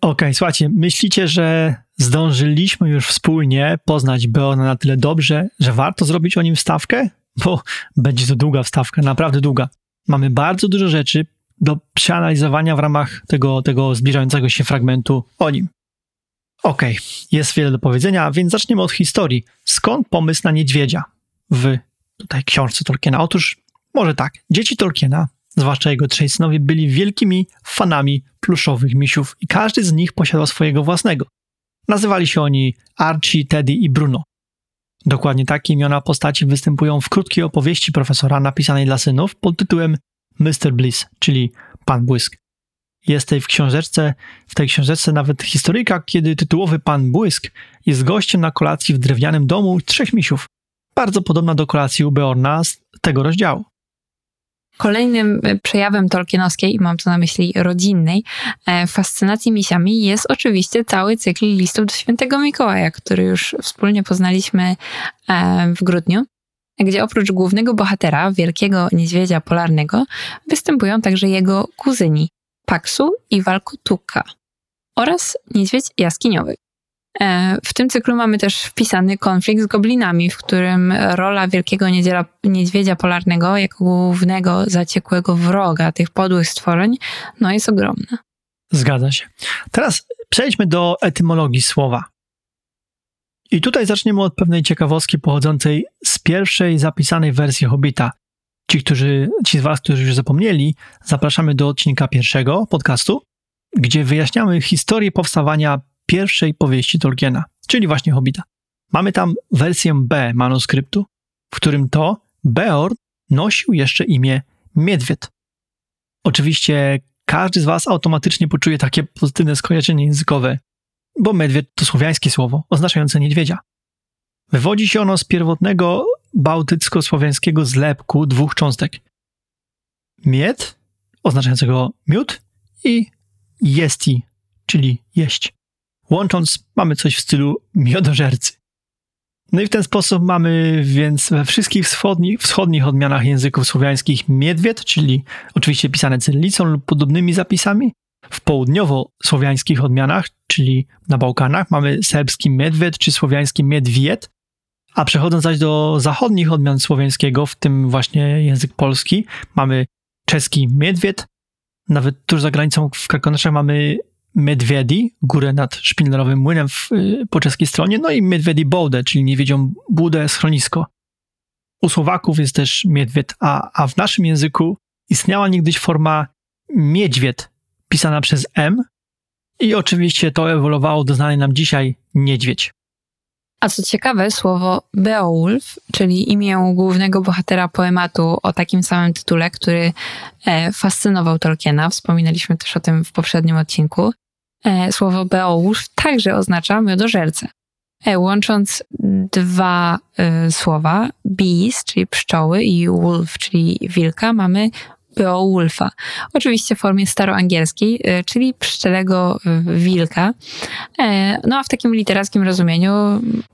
Okej, słuchajcie, myślicie, że zdążyliśmy już wspólnie poznać Beorna na tyle dobrze, że warto zrobić o nim wstawkę? Bo będzie to długa wstawka, naprawdę długa. Mamy bardzo dużo rzeczy do przeanalizowania w ramach tego, tego zbliżającego się fragmentu o nim. Okej, jest wiele do powiedzenia, więc zaczniemy od historii. Skąd pomysł na niedźwiedzia w tutaj książce Tolkiena? Otóż, może tak, dzieci Tolkiena, zwłaszcza jego trzej synowie, byli wielkimi fanami pluszowych misiów i każdy z nich posiadał swojego własnego. Nazywali się oni Archie, Teddy i Bruno. Dokładnie takie imiona postaci występują w krótkiej opowieści profesora napisanej dla synów pod tytułem Mr. Bliss, czyli Pan Błysk. Jest w książeczce, w tej książeczce nawet historyjka, kiedy tytułowy Pan Błysk jest gościem na kolacji w drewnianym domu trzech misiów. Bardzo podobna do kolacji u Beorna z tego rozdziału. Kolejnym e, przejawem tolkienowskiej, mam tu na myśli rodzinnej, e, fascynacji misiami jest oczywiście cały cykl listów do świętego Mikołaja, który już wspólnie poznaliśmy e, w grudniu, gdzie oprócz głównego bohatera, wielkiego niedźwiedzia polarnego, występują także jego kuzyni Paksu i Walkutuka oraz niedźwiedź jaskiniowy. E, W tym cyklu mamy też wpisany konflikt z goblinami, w którym rola wielkiego niedziela, niedźwiedzia polarnego jako głównego zaciekłego wroga tych podłych stworzeń no jest ogromna. Zgadza się. Teraz przejdźmy do etymologii słowa. I tutaj zaczniemy od pewnej ciekawostki pochodzącej pierwszej zapisanej wersji Hobbita. Ci, którzy, ci z Was, którzy już zapomnieli, zapraszamy do odcinka pierwszego podcastu, gdzie wyjaśniamy historię powstawania pierwszej powieści Tolkiena, czyli właśnie Hobbita. Mamy tam wersję B manuskryptu, w którym to Beorn nosił jeszcze imię Miedwied. Oczywiście każdy z Was automatycznie poczuje takie pozytywne skojarzenie językowe, bo medwied to słowiańskie słowo oznaczające niedźwiedzia. Wywodzi się ono z pierwotnego bałtycko-słowiańskiego zlepku dwóch cząstek. Mied, oznaczającego miód, i jesti, czyli jeść. Łącząc, mamy coś w stylu miodożercy. No i w ten sposób mamy więc we wszystkich wschodnich, wschodnich odmianach języków słowiańskich miedwied, czyli oczywiście pisane cyrylicą lub podobnymi zapisami. W południowo-słowiańskich odmianach, czyli na Bałkanach, mamy serbski medwed czy słowiański medwied, a przechodząc zaś do zachodnich odmian słowiańskiego, w tym właśnie język polski, mamy czeski miedwied, nawet tuż za granicą w Krakonoszach mamy Medwiedi, górę nad szpindlerowym młynem w, y, po czeskiej stronie, no i Medwiedi Bołdę, czyli niedźwiedzią budę, schronisko. U Słowaków jest też miedwied, a, a w naszym języku istniała niegdyś forma miedźwied, pisana przez M i oczywiście to ewoluowało do znanej nam dzisiaj niedźwiedź. A co ciekawe, słowo Beowulf, czyli imię głównego bohatera poematu o takim samym tytule, który e, fascynował Tolkiena, wspominaliśmy też o tym w poprzednim odcinku, e, słowo Beowulf także oznacza miodożercę. E, łącząc dwa e, słowa, bees, czyli pszczoły, i wolf, czyli wilka, mamy Beowulfa. Oczywiście w formie staroangielskiej, e, czyli pszczelego wilka. E, No a w takim literackim rozumieniu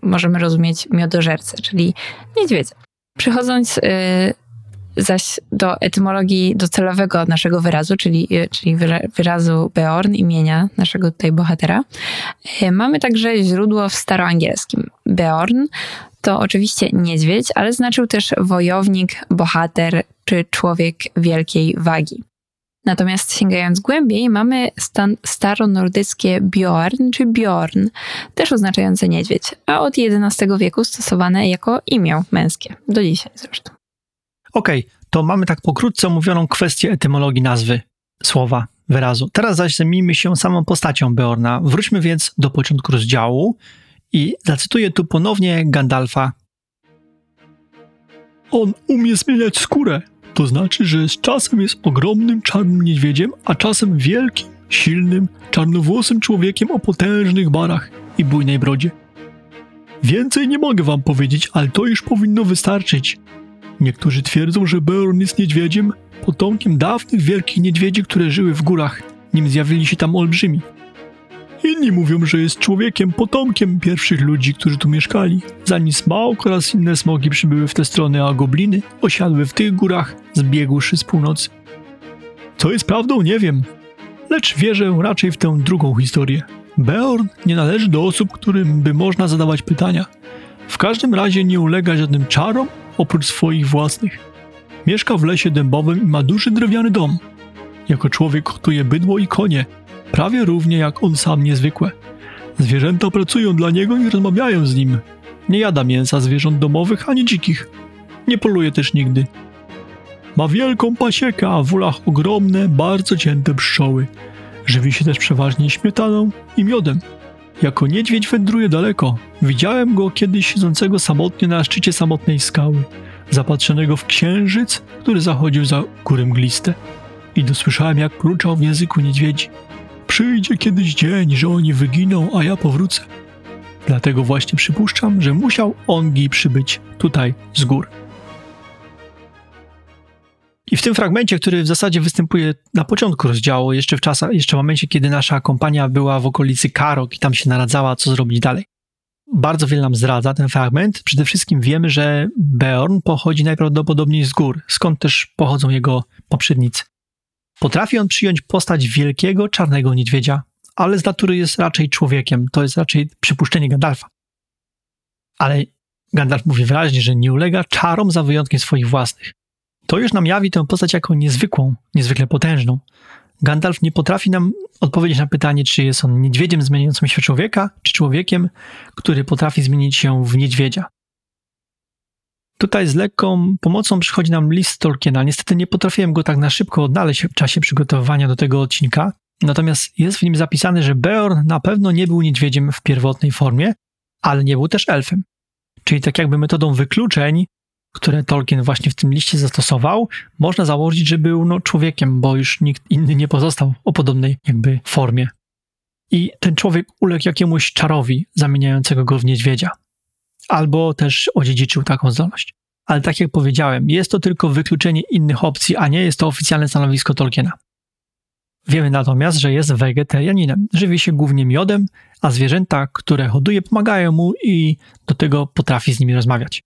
możemy rozumieć miodożercę, czyli niedźwiedzia. Przechodząc e, zaś do etymologii docelowego naszego wyrazu, czyli, e, czyli wyra- wyrazu Beorn, imienia naszego tutaj bohatera, e, mamy także źródło w staroangielskim. Beorn to oczywiście niedźwiedź, ale znaczył też wojownik, bohater czy człowiek wielkiej wagi. Natomiast sięgając głębiej, mamy stan staronordyckie Bjorn czy Bjorn, też oznaczające niedźwiedź, a od XI wieku stosowane jako imię męskie, do dzisiaj zresztą. Okej, to mamy tak pokrótce omówioną kwestię etymologii nazwy, słowa, wyrazu. Teraz zaś zajmijmy się samą postacią Beorna. Wróćmy więc do początku rozdziału i zacytuję tu ponownie Gandalfa. On umie zmieniać skórę. To znaczy, że z czasem jest ogromnym czarnym niedźwiedziem, a czasem wielkim, silnym, czarnowłosym człowiekiem o potężnych barach i bujnej brodzie. Więcej nie mogę wam powiedzieć, ale to już powinno wystarczyć. Niektórzy twierdzą, że Beorn jest niedźwiedziem, potomkiem dawnych wielkich niedźwiedzi, które żyły w górach, nim zjawili się tam olbrzymi. Inni mówią, że jest człowiekiem, potomkiem pierwszych ludzi, którzy tu mieszkali. Zanim Smaug oraz inne smogi przybyły w te strony, a gobliny osiadły w tych górach, zbiegłszy z północy. Co jest prawdą, nie wiem. Lecz wierzę raczej w tę drugą historię. Beorn nie należy do osób, którym by można zadawać pytania. W każdym razie nie ulega żadnym czarom oprócz swoich własnych. Mieszka w lesie dębowym i ma duży drewniany dom. Jako człowiek hotuje bydło i konie, prawie równie jak on sam niezwykłe. Zwierzęta pracują dla niego i rozmawiają z nim. Nie jada mięsa zwierząt domowych ani dzikich. Nie poluje też nigdy. Ma wielką pasiekę, a w ulach ogromne, bardzo cięte pszczoły. Żywi się też przeważnie śmietaną i miodem. Jako niedźwiedź wędruje daleko. Widziałem go kiedyś siedzącego samotnie na szczycie samotnej skały, zapatrzonego w księżyc, który zachodził za góry mgliste. I dosłyszałem, jak pruczał w języku niedźwiedzi. Przyjdzie kiedyś dzień, że oni wyginą, a ja powrócę. Dlatego właśnie przypuszczam, że musiał Ongi przybyć tutaj z gór. I w tym fragmencie, który w zasadzie występuje na początku rozdziału, jeszcze w czasach, jeszcze w momencie, kiedy nasza kompania była w okolicy Karok i tam się naradzała, co zrobić dalej. Bardzo wiele nam zdradza ten fragment. Przede wszystkim wiemy, że Beorn pochodzi najprawdopodobniej z gór, skąd też pochodzą jego poprzednicy. Potrafi on przyjąć postać wielkiego, czarnego niedźwiedzia, ale z natury jest raczej człowiekiem. To jest raczej przypuszczenie Gandalfa. Ale Gandalf mówi wyraźnie, że nie ulega czarom za wyjątkiem swoich własnych. To już nam jawi tę postać jako niezwykłą, niezwykle potężną. Gandalf nie potrafi nam odpowiedzieć na pytanie, czy jest on niedźwiedziem zmieniającym się człowieka, czy człowiekiem, który potrafi zmienić się w niedźwiedzia. Tutaj z lekką pomocą przychodzi nam list Tolkiena. Niestety nie potrafiłem go tak na szybko odnaleźć w czasie przygotowywania do tego odcinka. Natomiast jest w nim zapisane, że Beorn na pewno nie był niedźwiedziem w pierwotnej formie, ale nie był też elfem. Czyli tak jakby metodą wykluczeń, które Tolkien właśnie w tym liście zastosował, można założyć, że był no, człowiekiem, bo już nikt inny nie pozostał o podobnej jakby formie. I ten człowiek uległ jakiemuś czarowi zamieniającego go w niedźwiedzia. Albo też odziedziczył taką zdolność. Ale tak jak powiedziałem, jest to tylko wykluczenie innych opcji, a nie jest to oficjalne stanowisko Tolkiena. Wiemy natomiast, że jest wegetarianinem. Żywi się głównie miodem, a zwierzęta, które hoduje, pomagają mu i do tego potrafi z nimi rozmawiać.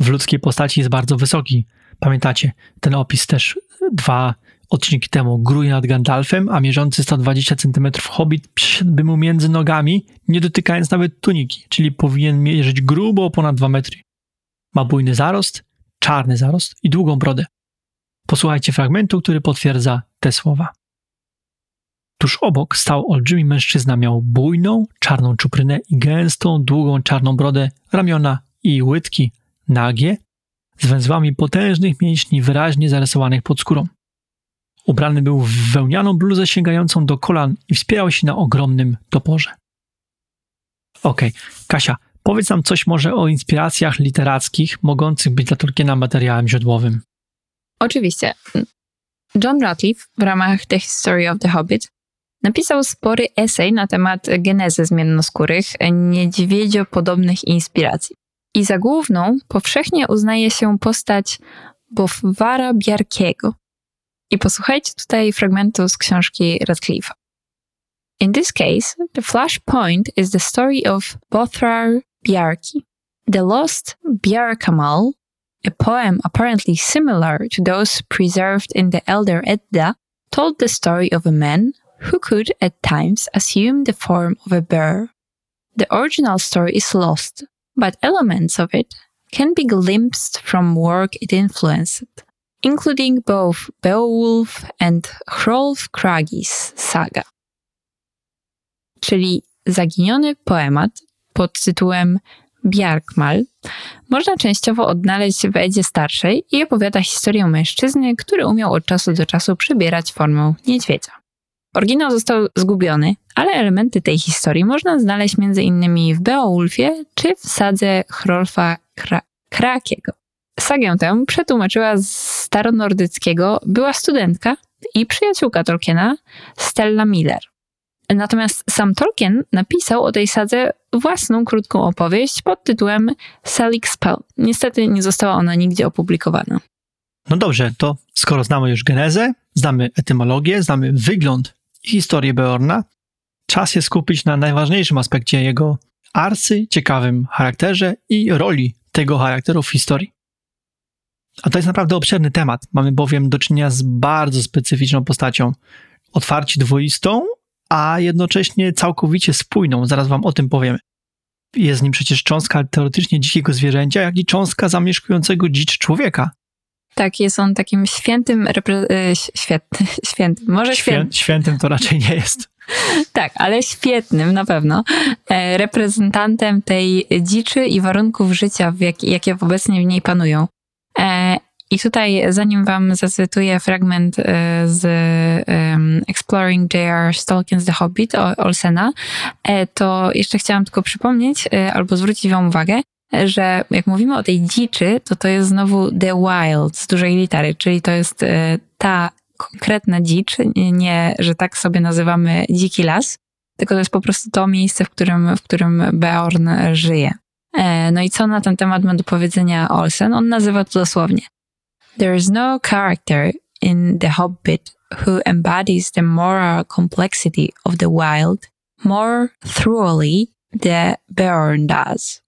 W ludzkiej postaci jest bardzo wysoki. Pamiętacie, ten opis też dwa odcinki temu gruje nad Gandalfem, a mierzący 120 cm hobbit przyszedłby mu między nogami, nie dotykając nawet tuniki, czyli powinien mierzyć grubo ponad 2 metry. Ma bujny zarost, czarny zarost i długą brodę. Posłuchajcie fragmentu, który potwierdza te słowa. Tuż obok stał olbrzymi mężczyzna, miał bujną, czarną czuprynę i gęstą, długą, czarną brodę, ramiona i łydki, nagie, z węzłami potężnych mięśni wyraźnie zarysowanych pod skórą. Ubrany był w wełnianą bluzę sięgającą do kolan i wspierał się na ogromnym toporze. Okej, okay. Kasia, powiedz nam coś może o inspiracjach literackich mogących być dla Tolkiena materiałem źródłowym. Oczywiście. John Ratcliffe w ramach The History of the Hobbit napisał spory esej na temat genezy zmiennoskórych, niedźwiedziopodobnych inspiracji. I za główną powszechnie uznaje się postać Bofwara Biarkiego. I posłuchajcie tutaj fragmentu z książki Radcliffe'a. In this case, the flashpoint is the story of Bothrar Bjarki, the lost Bjarkamal, a poem apparently similar to those preserved in the Elder Edda, told the story of a man who could at times assume the form of a bear. The original story is lost, but elements of it can be glimpsed from work it influenced, including both Beowulf and Hrolf Kragi's saga. Czyli zaginiony poemat pod tytułem Bjarkmal można częściowo odnaleźć w Edzie Starszej i opowiada historię mężczyzny, który umiał od czasu do czasu przybierać formę niedźwiedzia. Oryginał został zgubiony, ale elementy tej historii można znaleźć m.in. w Beowulfie czy w sadze Hrolfa Kra Krakiego. Sagę tę przetłumaczyła z staronordyckiego była studentka i przyjaciółka Tolkiena Stella Miller. Natomiast sam Tolkien napisał o tej sadze własną krótką opowieść pod tytułem Selig Spell. Niestety nie została ona nigdzie opublikowana. No dobrze, to skoro znamy już genezę, znamy etymologię, znamy wygląd i historię Beorna, czas jest skupić na najważniejszym aspekcie jego arcy, ciekawym charakterze i roli tego charakteru w historii. A to jest naprawdę obszerny temat. Mamy bowiem do czynienia z bardzo specyficzną postacią. Otwarcie dwoistą, a jednocześnie całkowicie spójną. Zaraz wam o tym powiemy. Jest nim przecież cząstka teoretycznie dzikiego zwierzęcia, jak i cząstka zamieszkującego dzicz człowieka. Tak, jest on takim świętym, repre- e, świetny, (laughs) świętym, może świętym. Świę, świętym to raczej nie jest. (laughs) Tak, ale świetnym na pewno. E, reprezentantem tej dziczy i warunków życia, jak, jakie obecnie w niej panują. E, I tutaj, zanim wam zacytuję fragment e, z Exploring J.R. Tolkien's The Hobbit Olsena, e, to jeszcze chciałam tylko przypomnieć, albo zwrócić wam uwagę, że jak mówimy o tej dziczy, to to jest znowu The Wild z dużej litery, czyli to jest ta konkretna dzicz, nie, że tak sobie nazywamy dziki las, tylko to jest po prostu to miejsce, w którym, w którym Beorn żyje. E, No i co na ten temat ma do powiedzenia Olsen? On nazywa to dosłownie. There is no character in The Hobbit who embodies the moral complexity of the wild more thoroughly than Beorn does.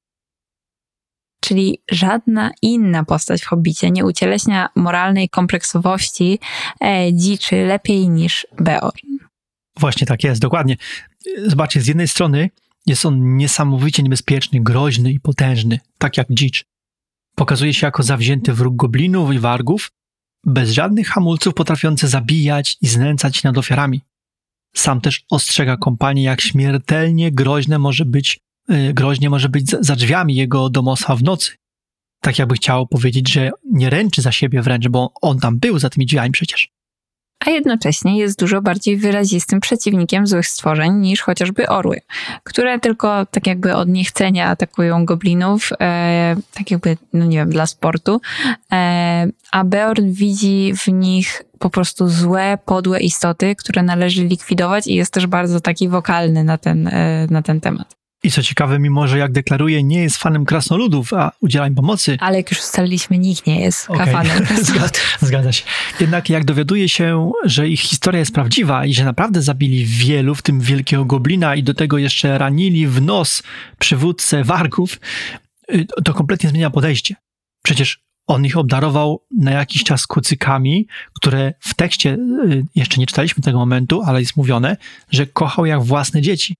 Czyli żadna inna postać w Hobbicie nie ucieleśnia moralnej kompleksowości e, dziczy lepiej niż Beorn. Właśnie tak jest, dokładnie. Zobaczcie, z jednej strony jest on niesamowicie niebezpieczny, groźny i potężny, tak jak dzicz. Pokazuje się jako zawzięty wróg goblinów i wargów, bez żadnych hamulców potrafiący zabijać i znęcać się nad ofiarami. Sam też ostrzega kompanię, jak śmiertelnie groźne może być, yy, groźnie może być za, za drzwiami jego domostwa w nocy. Tak jakby chciał powiedzieć, że nie ręczy za siebie wręcz, bo on tam był za tymi drzwiami przecież. A jednocześnie jest dużo bardziej wyrazistym przeciwnikiem złych stworzeń niż chociażby orły, które tylko tak jakby od niechcenia atakują goblinów, e, tak jakby, no nie wiem, dla sportu, e, a Beorn widzi w nich po prostu złe, podłe istoty, które należy likwidować i jest też bardzo taki wokalny na ten, e, na ten temat. I co ciekawe, mimo że jak deklaruje, nie jest fanem krasnoludów, a udziela im pomocy, Ale jak już ustaliliśmy, nikt nie jest Okej, kafanem. (laughs) Zgadza, zgadza się. Jednak jak dowiaduje się, że ich historia jest prawdziwa i że naprawdę zabili wielu, w tym wielkiego goblina i do tego jeszcze ranili w nos przywódcę wargów, y, to kompletnie zmienia podejście. Przecież on ich obdarował na jakiś czas kucykami, które w tekście, y, jeszcze nie czytaliśmy tego momentu, ale jest mówione, że kochał jak własne dzieci.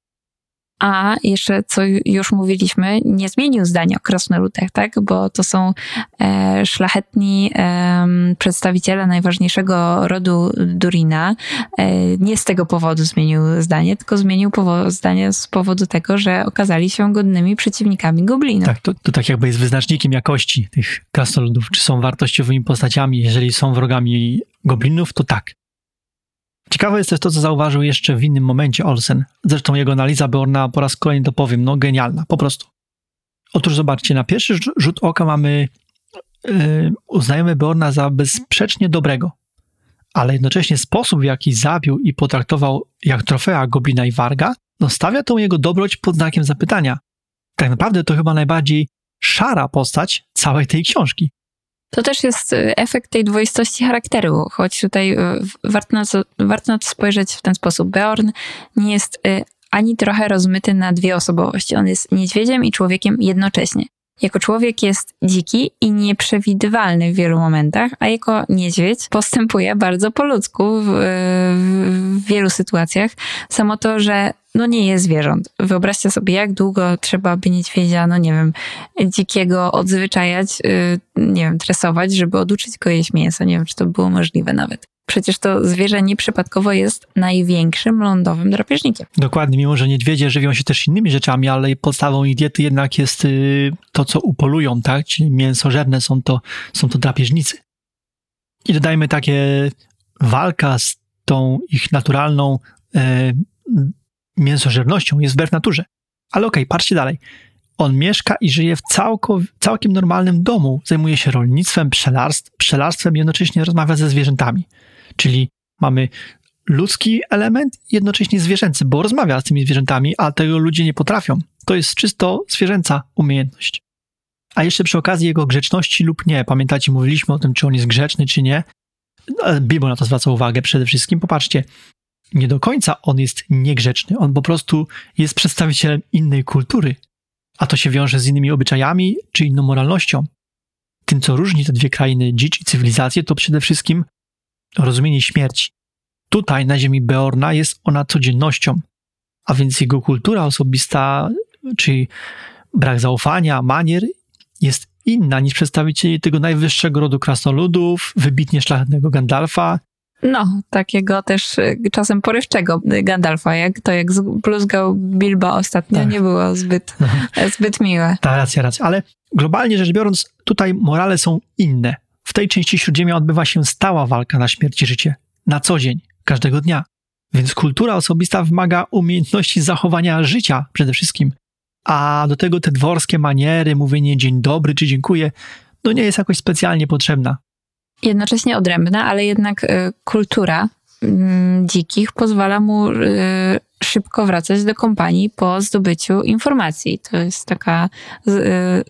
A jeszcze, co już mówiliśmy, nie zmienił zdania o krasnoludach, tak? Bo to są e, szlachetni em, przedstawiciele najważniejszego rodu Durina. E, nie z tego powodu zmienił zdanie, tylko zmienił zdanie z powodu tego, że okazali się godnymi przeciwnikami goblinów. Tak, to, to tak jakby jest wyznacznikiem jakości tych krasnoludów. Czy są wartościowymi postaciami? Jeżeli są wrogami goblinów, to tak. Ciekawe jest też to, co zauważył jeszcze w innym momencie Olsen. Zresztą jego analiza Beorna po raz kolejny to powiem, no genialna, po prostu. Otóż zobaczcie, na pierwszy rz- rzut oka mamy, yy, uznajemy Beorna za bezsprzecznie dobrego, ale jednocześnie sposób, w jaki zabił i potraktował jak trofea Goblina i Warga, no stawia tą jego dobroć pod znakiem zapytania. Tak naprawdę to chyba najbardziej szara postać całej tej książki. To też jest e, efekt tej dwoistości charakteru, choć tutaj w- warto na, to, warto na to spojrzeć w ten sposób. Beorn nie jest e, ani trochę rozmyty na dwie osobowości. On jest niedźwiedziem i człowiekiem jednocześnie. Jako człowiek jest dziki i nieprzewidywalny w wielu momentach, a jako niedźwiedź postępuje bardzo po ludzku w, w wielu sytuacjach. Samo to, że no nie jest zwierząt. Wyobraźcie sobie, jak długo trzeba by niedźwiedzia, no nie wiem, dzikiego odzwyczajać, y, nie wiem, tresować, żeby oduczyć go jeść mięso. Nie wiem, czy to było możliwe nawet. Przecież to zwierzę nieprzypadkowo jest największym lądowym drapieżnikiem. Dokładnie, mimo że niedźwiedzie żywią się też innymi rzeczami, ale podstawą ich diety jednak jest y, to, co upolują, tak? Czyli mięsożerne są to, są to drapieżnicy. I dodajmy takie walka z tą ich naturalną e, mięsożernością jest wbrew naturze. Ale okej, patrzcie dalej. On mieszka i żyje w całko, całkiem normalnym domu. Zajmuje się rolnictwem, pszczelarstw, pszczelarstwem jednocześnie rozmawia ze zwierzętami. Czyli mamy ludzki element i jednocześnie zwierzęcy, bo rozmawia z tymi zwierzętami, a tego ludzie nie potrafią. To jest czysto zwierzęca umiejętność. A jeszcze przy okazji jego grzeczności lub nie. Pamiętacie, mówiliśmy o tym, czy on jest grzeczny, czy nie. No, Bibel na to zwraca uwagę przede wszystkim. Popatrzcie, nie do końca on jest niegrzeczny. On po prostu jest przedstawicielem innej kultury, a to się wiąże z innymi obyczajami czy inną moralnością. Tym, co różni te dwie krainy, dzicz i cywilizację, to przede wszystkim rozumienie śmierci. Tutaj, na ziemi Beorna, jest ona codziennością, a więc jego kultura osobista, czy brak zaufania, manier jest inna niż przedstawicieli tego najwyższego rodu krasnoludów, wybitnie szlachetnego Gandalfa, No, takiego też y, czasem porywczego Gandalfa, jak to jak bluzgał Bilba ostatnio, Tak. nie było zbyt, zbyt miłe. Ta racja, racja. Ale globalnie rzecz biorąc, tutaj morale są inne. W tej części Śródziemia odbywa się stała walka na śmierć i życie. Na co dzień, każdego dnia. Więc kultura osobista wymaga umiejętności zachowania życia przede wszystkim. A do tego te dworskie maniery, mówienie dzień dobry czy dziękuję, no nie jest jakoś specjalnie potrzebna. Jednocześnie odrębna, ale jednak y, kultura mm, dzikich pozwala mu y, szybko wracać do kompanii po zdobyciu informacji. To jest taka y,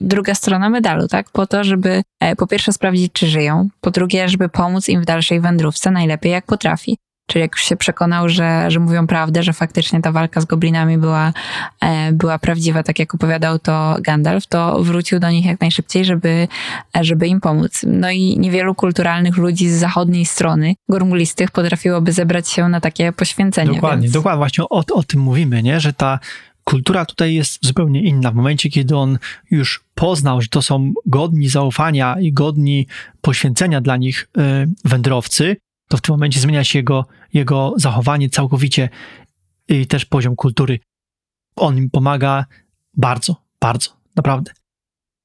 druga strona medalu, tak? Po to, żeby e, po pierwsze sprawdzić, czy żyją, po drugie, żeby pomóc im w dalszej wędrówce najlepiej jak potrafi. Czyli jak już się przekonał, że, że mówią prawdę, że faktycznie ta walka z goblinami była, e, była prawdziwa, tak jak opowiadał to Gandalf, to wrócił do nich jak najszybciej, żeby, e, żeby im pomóc. No i niewielu kulturalnych ludzi z zachodniej strony, gormulistych, potrafiłoby zebrać się na takie poświęcenie. Dokładnie, więc... dokładnie. Właśnie o, o tym mówimy, nie? że ta kultura tutaj jest zupełnie inna. W momencie, kiedy on już poznał, że to są godni zaufania i godni poświęcenia dla nich y, wędrowcy, to w tym momencie zmienia się jego, jego zachowanie całkowicie i też poziom kultury. On im pomaga bardzo, bardzo, naprawdę.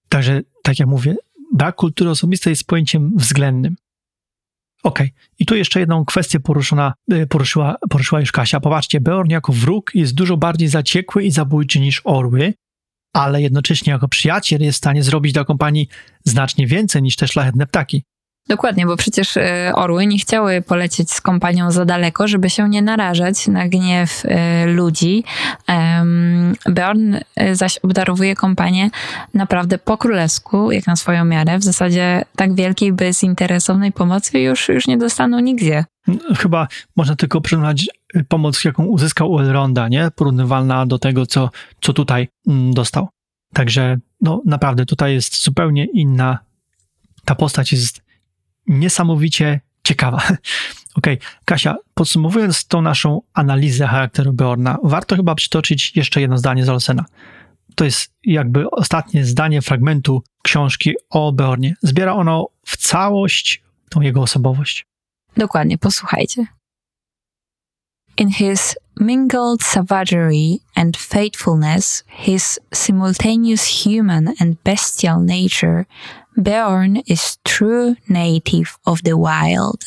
Także, tak jak mówię, brak kultury osobistej jest pojęciem względnym. Okej, i tu jeszcze jedną kwestię poruszona, y, poruszyła, poruszyła już Kasia. Popatrzcie, Beorn jako wróg jest dużo bardziej zaciekły i zabójczy niż orły, ale jednocześnie jako przyjaciel jest w stanie zrobić dla kompanii znacznie więcej niż te szlachetne ptaki. Dokładnie, bo przecież e, orły nie chciały polecieć z kompanią za daleko, żeby się nie narażać na gniew e, ludzi. Beorn e, zaś obdarowuje kompanię naprawdę po królewsku, jak na swoją miarę. W zasadzie tak wielkiej, bezinteresownej pomocy już, już nie dostaną nigdzie. Chyba można tylko przyrównać y, pomoc, jaką uzyskał Elronda, nie? Porównywalna do tego, co, co tutaj mm, dostał. Także, no naprawdę, tutaj jest zupełnie inna. Ta postać jest niesamowicie ciekawa. (laughs) Okej, Kasia, podsumowując tą naszą analizę charakteru Beorna, warto chyba przytoczyć jeszcze jedno zdanie z Olsena. To jest jakby ostatnie zdanie fragmentu książki o Beornie. Zbiera ono w całość tą jego osobowość. Dokładnie, posłuchajcie. In his mingled savagery and faithfulness, his simultaneous human and bestial nature, Beorn is true native of the wild.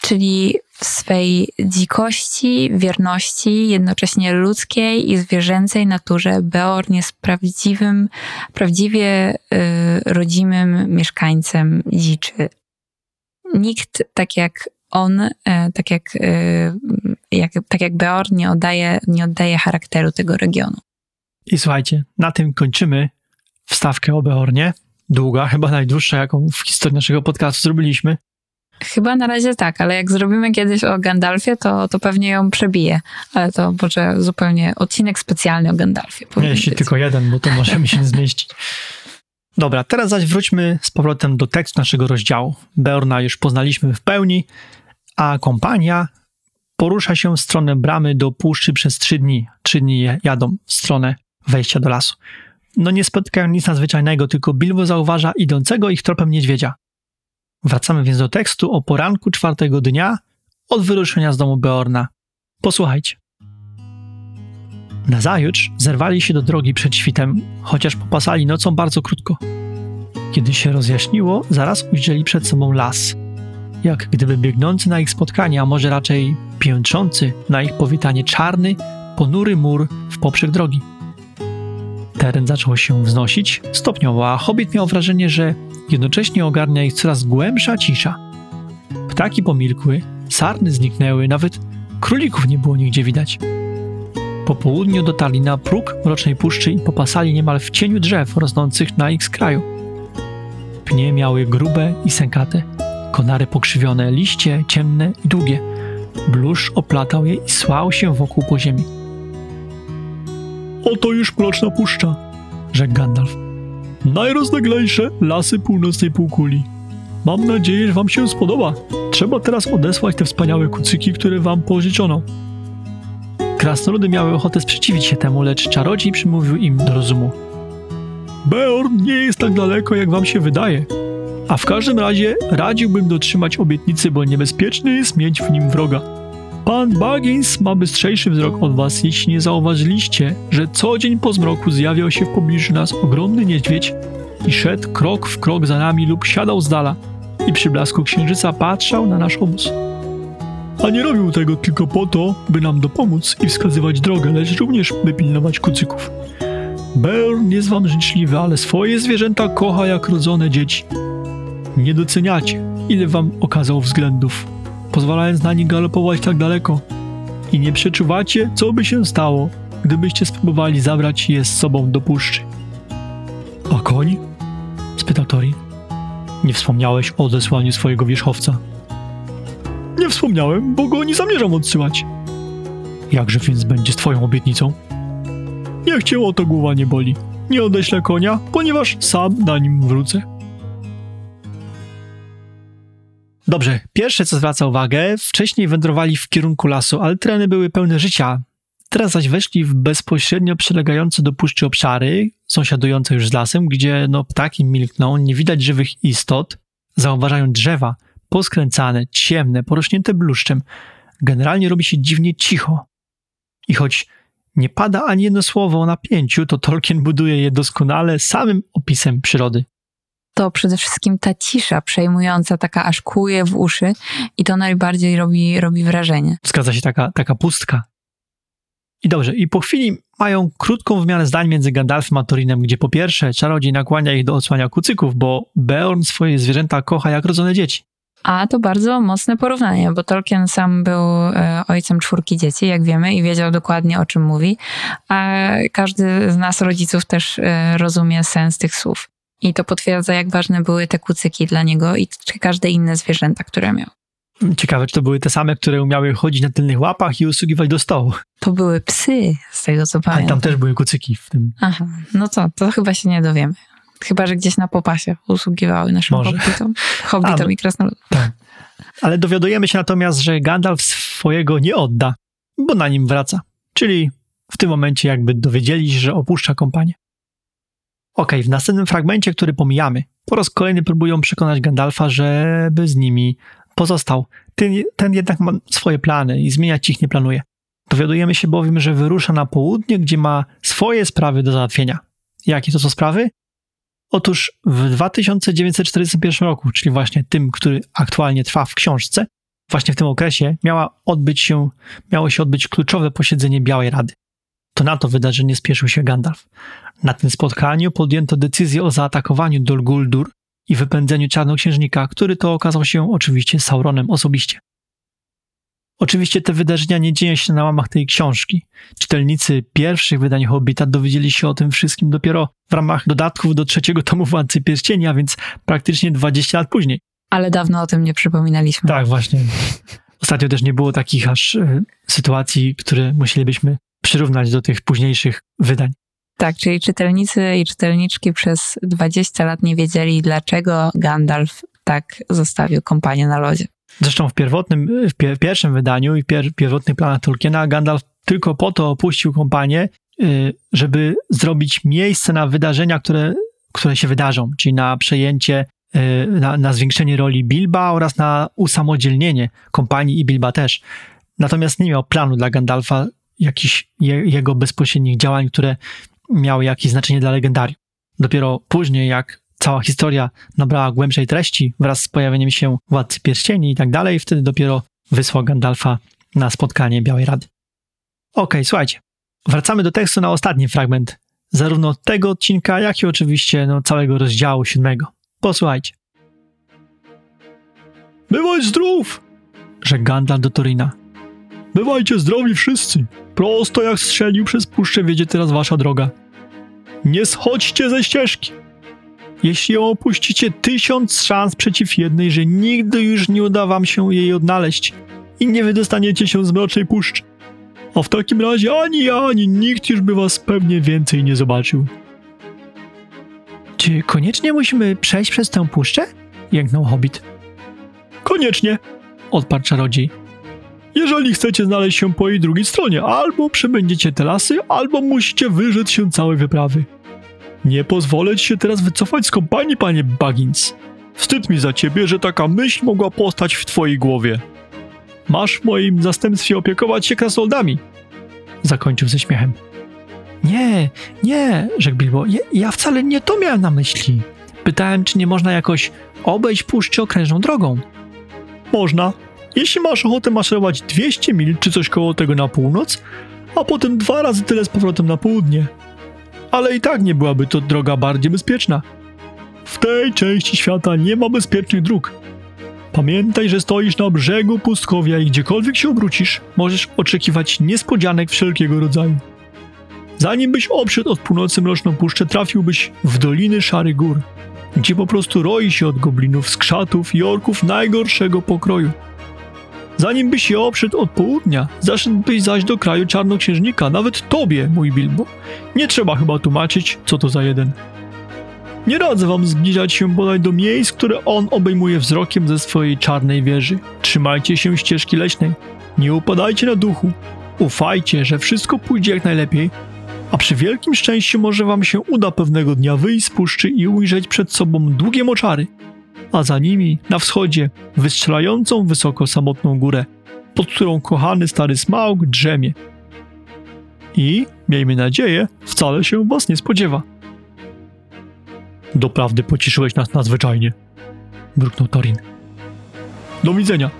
Czyli w swej dzikości, wierności, jednocześnie ludzkiej i zwierzęcej naturze, Beorn jest prawdziwym, prawdziwie y, rodzimym mieszkańcem dziczy nikt tak jak on, e, tak jak, e, jak, tak jak Beorn nie oddaje, nie oddaje charakteru tego regionu. I słuchajcie, na tym kończymy wstawkę o Beornie. Długa, chyba najdłuższa, jaką w historii naszego podcastu zrobiliśmy. Chyba na razie tak, ale jak zrobimy kiedyś o Gandalfie, to, to pewnie ją przebije. Ale to może zupełnie odcinek specjalny o Gandalfie. Nie, jeśli być. tylko jeden, bo to możemy się (laughs) zmieścić. Dobra, teraz zaś wróćmy z powrotem do tekstu naszego rozdziału. Beorna już poznaliśmy w pełni, a kompania porusza się w stronę bramy do puszczy przez trzy dni. Trzy dni jadą w stronę wejścia do lasu. No nie spotykają nic nadzwyczajnego, tylko Bilbo zauważa idącego ich tropem niedźwiedzia. Wracamy więc do tekstu o poranku czwartego dnia od wyruszenia z domu Beorna. Posłuchajcie. Nazajutrz zerwali się do drogi przed świtem, chociaż popasali nocą bardzo krótko. Kiedy się rozjaśniło, zaraz ujrzeli przed sobą las. Jak gdyby biegnący na ich spotkanie, a może raczej piętrzący na ich powitanie czarny, ponury mur w poprzek drogi. Teren zaczął się wznosić stopniowo, a hobbit miał wrażenie, że jednocześnie ogarnia ich coraz głębsza cisza. Ptaki pomilkły, sarny zniknęły, nawet królików nie było nigdzie widać. Po południu dotarli na próg mrocznej puszczy i popasali niemal w cieniu drzew rosnących na ich skraju. Pnie miały grube i sękate, konary pokrzywione, liście ciemne i długie. Bluszcz oplatał je i słał się wokół po ziemi. Oto już mroczna puszcza, rzekł Gandalf. Najrozleglejsze lasy północnej półkuli. Mam nadzieję, że wam się spodoba. Trzeba teraz odesłać te wspaniałe kucyki, które wam pożyczono. Krasnoludy miały ochotę sprzeciwić się temu, lecz czarodziej przymówił im do rozumu. Beorn nie jest tak daleko, jak wam się wydaje. A w każdym razie radziłbym dotrzymać obietnicy, bo niebezpieczny jest mieć w nim wroga. Pan Baggins ma bystrzejszy wzrok od was, jeśli nie zauważyliście, że co dzień po zmroku zjawiał się w pobliżu nas ogromny niedźwiedź i szedł krok w krok za nami lub siadał z dala i przy blasku księżyca patrzał na nasz obóz. A nie robił tego tylko po to, by nam dopomóc i wskazywać drogę, lecz również by pilnować kucyków. Beorn jest wam życzliwy, ale swoje zwierzęta kocha jak rodzone dzieci. Nie doceniacie, ile wam okazał względów, pozwalając na nich galopować tak daleko. I nie przeczuwacie, co by się stało, gdybyście spróbowali zabrać je z sobą do puszczy. A koń? spytał Tori. Nie wspomniałeś o odesłaniu swojego wierzchowca. Nie wspomniałem, bo go nie zamierzam odsyłać. Jakże więc będzie z twoją obietnicą? Niech cię o to głowa nie boli. Nie odeślę konia, ponieważ sam na nim wrócę. Dobrze, pierwsze co zwraca uwagę, wcześniej wędrowali w kierunku lasu, ale tereny były pełne życia. Teraz zaś weszli w bezpośrednio przylegające do puszczy obszary, sąsiadujące już z lasem, gdzie no ptaki milkną, nie widać żywych istot, zauważają drzewa, poskręcane, ciemne, porośnięte bluszczem. Generalnie robi się dziwnie cicho. I choć nie pada ani jedno słowo o napięciu, to Tolkien buduje je doskonale samym opisem przyrody. To przede wszystkim ta cisza przejmująca, taka aż kłuje w uszy i to najbardziej robi, robi wrażenie. Zgadza się taka, taka pustka. I dobrze, i po chwili mają krótką wymianę zdań między Gandalfem a Torinem, gdzie po pierwsze czarodziej nakłania ich do odsłania kucyków, bo Beorn swoje zwierzęta kocha jak rodzone dzieci. A to bardzo mocne porównanie, bo Tolkien sam był e, ojcem czwórki dzieci, jak wiemy, i wiedział dokładnie o czym mówi, a każdy z nas, rodziców, też e, rozumie sens tych słów. I to potwierdza, jak ważne były te kucyki dla niego i każde inne zwierzęta, które miał. Ciekawe, czy to były te same, które umiały chodzić na tylnych łapach i usługiwać do stołu. To były psy, z tego co Ale tam pamiętam. też były kucyki w tym. Aha, no co, to chyba się nie dowiemy. Chyba, że gdzieś na popasie usługiwały naszym Może. hobbitom, hobbitom A, i krasnoludom. Ale dowiadujemy się natomiast, że Gandalf swojego nie odda, bo na nim wraca. Czyli w tym momencie jakby dowiedzieli się, że opuszcza kompanię. Okej, w następnym fragmencie, który pomijamy, po raz kolejny próbują przekonać Gandalfa, żeby z nimi pozostał. Ten, ten jednak ma swoje plany i zmieniać ich nie planuje. Dowiadujemy się bowiem, że wyrusza na południe, gdzie ma swoje sprawy do załatwienia. Jakie to są sprawy? Otóż w 2941 roku, czyli właśnie tym, który aktualnie trwa w książce, właśnie w tym okresie miała odbyć się, miało się odbyć kluczowe posiedzenie Białej Rady. To na to wydarzenie spieszył się Gandalf. Na tym spotkaniu podjęto decyzję o zaatakowaniu Dol Guldur i wypędzeniu Czarnoksiężnika, który to okazał się oczywiście Sauronem osobiście. Oczywiście te wydarzenia nie dzieją się na łamach tej książki. Czytelnicy pierwszych wydań Hobbita dowiedzieli się o tym wszystkim dopiero w ramach dodatków do trzeciego tomu Władcy Pierścieni, a więc praktycznie 20 lat później. Ale dawno o tym nie przypominaliśmy. Tak, właśnie. Ostatnio też nie było takich aż e, sytuacji, które musielibyśmy przyrównać do tych późniejszych wydań. Tak, czyli czytelnicy i czytelniczki przez 20 lat nie wiedzieli, dlaczego Gandalf tak zostawił kompanię na lodzie. Zresztą w pierwotnym, w pie- pierwszym wydaniu i pier- pierwotnych planach Tolkiena Gandalf tylko po to opuścił kompanię, y, żeby zrobić miejsce na wydarzenia, które, które się wydarzą, czyli na przejęcie, y, na, na zwiększenie roli Bilba oraz na usamodzielnienie kompanii i Bilba też. Natomiast nie miał planu dla Gandalfa jakichś je, jego bezpośrednich działań, które miały jakieś znaczenie dla legendarium. Dopiero później, jak cała historia nabrała głębszej treści wraz z pojawieniem się Władcy Pierścieni i tak dalej, wtedy dopiero wysłał Gandalfa na spotkanie Białej Rady. Okej, słuchajcie. Wracamy do tekstu na ostatni fragment, zarówno tego odcinka, jak i oczywiście no, całego rozdziału siódmego. Posłuchajcie. Bywaj zdrów! rzekł Gandalf do Torina. Bywajcie zdrowi wszyscy. Prosto jak strzelił przez puszczę wiedzie teraz wasza droga. Nie schodźcie ze ścieżki. Jeśli ją opuścicie, tysiąc szans przeciw jednej, że nigdy już nie uda wam się jej odnaleźć. i nie wydostaniecie się z mrocznej puszczy. A w takim razie ani ja, ani nikt już by was pewnie więcej nie zobaczył. Czy koniecznie musimy przejść przez tę puszczę? Jęknął hobbit. Koniecznie, odparł czarodziej. Jeżeli chcecie znaleźć się po jej drugiej stronie, albo przebędziecie te lasy, albo musicie wyrzec się całej wyprawy. Nie pozwolę ci się teraz wycofać z kompanii, panie Baggins. Wstyd mi za ciebie, że taka myśl mogła postać w twojej głowie. Masz w moim zastępstwie opiekować się krasnoludami. Zakończył ze śmiechem. Nie, nie, rzekł Bilbo. Ja, ja wcale nie to miałem na myśli. Pytałem, czy nie można jakoś obejść puszczy okrężną drogą. Można. Jeśli masz ochotę maszerować 200 mil czy coś koło tego na północ, a potem dwa razy tyle z powrotem na południe. Ale i tak nie byłaby to droga bardziej bezpieczna. W tej części świata nie ma bezpiecznych dróg. Pamiętaj, że stoisz na brzegu pustkowia i gdziekolwiek się obrócisz, możesz oczekiwać niespodzianek wszelkiego rodzaju. Zanim byś obszedł od północy Mroczną Puszczę, trafiłbyś w Doliny Szarych Gór, gdzie po prostu roi się od goblinów, skrzatów i orków najgorszego pokroju. Zanim byś je obszedł od południa, zaszedłbyś zaś do kraju Czarnoksiężnika, nawet tobie, mój Bilbo. Nie trzeba chyba tłumaczyć, co to za jeden. Nie radzę wam zbliżać się bodaj do miejsc, które on obejmuje wzrokiem ze swojej czarnej wieży. Trzymajcie się ścieżki leśnej. Nie upadajcie na duchu. Ufajcie, że wszystko pójdzie jak najlepiej, a przy wielkim szczęściu może wam się uda pewnego dnia wyjść z puszczy i ujrzeć przed sobą długie moczary, a za nimi, na wschodzie, wystrzelającą wysoko samotną górę, pod którą kochany stary smaug drzemie. I, miejmy nadzieję, wcale się was nie spodziewa. Doprawdy pociszyłeś nas nadzwyczajnie, mruknął Torin. Do widzenia.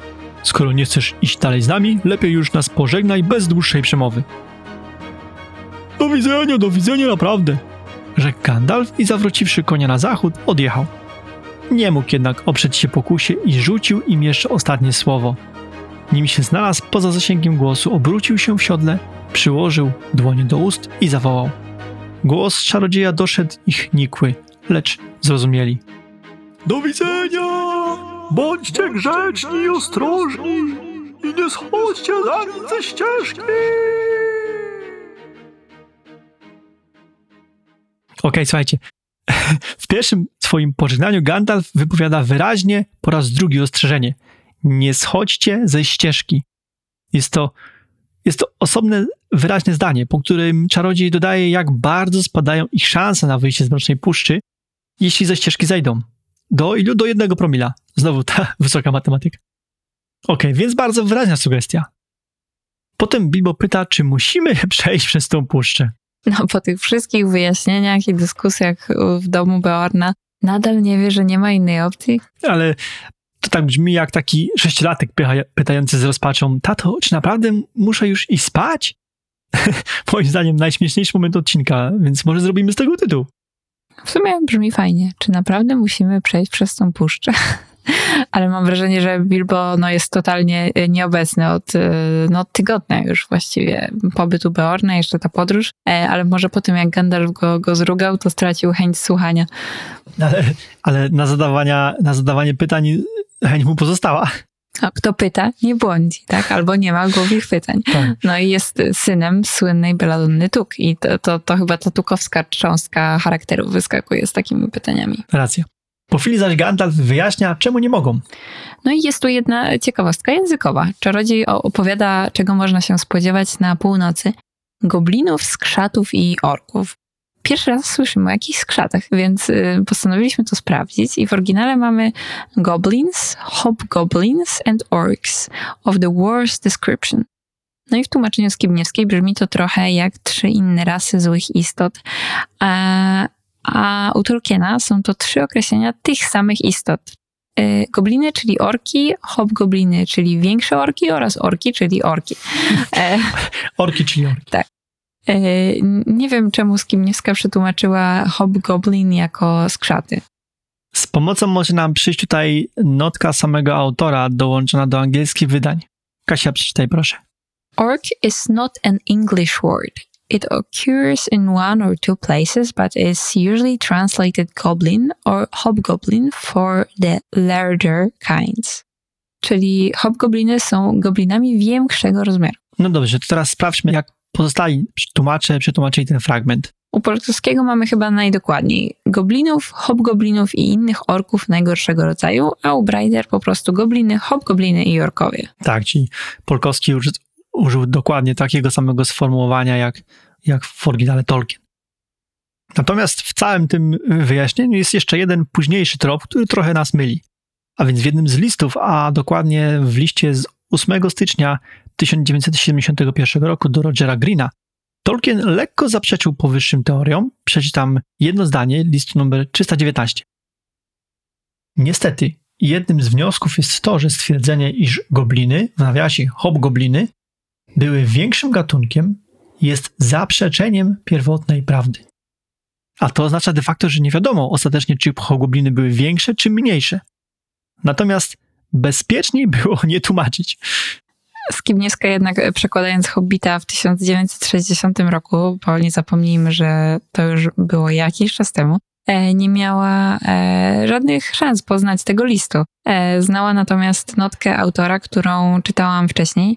Skoro nie chcesz iść dalej z nami, lepiej już nas pożegnaj bez dłuższej przemowy. Do widzenia, do widzenia naprawdę, rzekł Gandalf i zawróciwszy konia na zachód, odjechał. Nie mógł jednak oprzeć się pokusie i rzucił im jeszcze ostatnie słowo. Nim się znalazł poza zasięgiem głosu, obrócił się w siodle, przyłożył dłonie do ust i zawołał. Głos czarodzieja doszedł ich nikły, lecz zrozumieli. Do widzenia! Bądźcie grzeczni i ostrożni i nie schodźcie za nim ze ścieżki! Okej, słuchajcie. W pierwszym swoim pożegnaniu Gandalf wypowiada wyraźnie po raz drugi ostrzeżenie. Nie schodźcie ze ścieżki. Jest to, jest to osobne, wyraźne zdanie, po którym czarodziej dodaje, jak bardzo spadają ich szanse na wyjście z Mrocznej Puszczy, jeśli ze ścieżki zejdą. Do ilu? Do jednego promila. Znowu ta (laughs) wysoka matematyka. Okej, więc bardzo wyraźna sugestia. Potem Bilbo pyta, czy musimy (laughs) przejść przez tą puszczę. No, po tych wszystkich wyjaśnieniach i dyskusjach w domu Beorna, nadal nie wie, że nie ma innej opcji. ale to tak brzmi jak taki sześciolatek pytający z rozpaczą, tato, czy naprawdę muszę już iść spać? (laughs) Moim zdaniem najśmieszniejszy moment odcinka, więc może zrobimy z tego tytuł. W sumie brzmi fajnie. Czy naprawdę musimy przejść przez tą puszczę? (laughs) (laughs) Ale mam wrażenie, że Bilbo no, jest totalnie e, nieobecny od, e, no, od tygodnia już właściwie pobytu Beorna, jeszcze ta podróż, E, ale może po tym jak Gandalf go, go zrugał, to stracił chęć słuchania. Ale, ale na, zadawania, na zadawanie pytań chęć mu pozostała. A kto pyta, nie błądzi, tak? Albo nie ma głupich pytań. Tak. No i jest synem słynnej Beladonny Tuk i to, to, to chyba ta tukowska cząstka charakteru wyskakuje z takimi pytaniami. Racja. Po chwili zaś Gandalf wyjaśnia, czemu nie mogą. No i jest tu jedna ciekawostka językowa. Czarodziej opowiada, czego można się spodziewać na północy. Goblinów, skrzatów i orków. Pierwszy raz słyszymy o jakichś skrzatach, więc y, postanowiliśmy to sprawdzić i w oryginale mamy goblins, hobgoblins and orcs of the worst description. No i w tłumaczeniu Skibniewskiej brzmi to trochę jak trzy inne rasy złych istot, a, a u Tolkiena są to trzy określenia tych samych istot. Y, Gobliny, czyli orki, hobgobliny, czyli większe orki oraz orki, czyli orki. E, (laughs) Orki czyli orki. e, nie wiem, czemu Skibniewska przetłumaczyła hobgoblin jako skrzaty. Z pomocą może nam przyjść tutaj notka samego autora dołączona do angielskich wydań. Kasia, przeczytaj proszę. Orc is not an English word. It occurs in one or two places, but is usually translated goblin or hobgoblin for the larger kinds. czyli hobgobliny są goblinami większego rozmiaru. No dobrze, to teraz sprawdźmy, jak pozostali tłumacze przetłumaczyli ten fragment. U polskiego mamy chyba najdokładniej goblinów, hobgoblinów i innych orków najgorszego rodzaju, a u Brider po prostu gobliny, hobgobliny i orkowie. Tak, czyli Polkowski użył dokładnie takiego samego sformułowania jak, jak w oryginale Tolkien. Natomiast w całym tym wyjaśnieniu jest jeszcze jeden późniejszy trop, który trochę nas myli. A więc w jednym z listów, a dokładnie w liście z 8 stycznia 1971 roku do Rogera Greena, Tolkien lekko zaprzeczył powyższym teoriom. Przeczytam jedno zdanie, list numer 319. Niestety, jednym z wniosków jest to, że stwierdzenie, iż gobliny, w nawiasie hobgobliny, były większym gatunkiem, jest zaprzeczeniem pierwotnej prawdy. A to oznacza de facto, że nie wiadomo ostatecznie, czy hobgobliny były większe, czy mniejsze. Natomiast bezpieczniej było (laughs) nie tłumaczyć. Skibniewska jednak e, przekładając Hobbita w 1960 roku, bo nie zapomnijmy, że to już było jakiś czas temu, e, nie miała e, żadnych szans poznać tego listu. Znała natomiast notkę autora, którą czytałam wcześniej.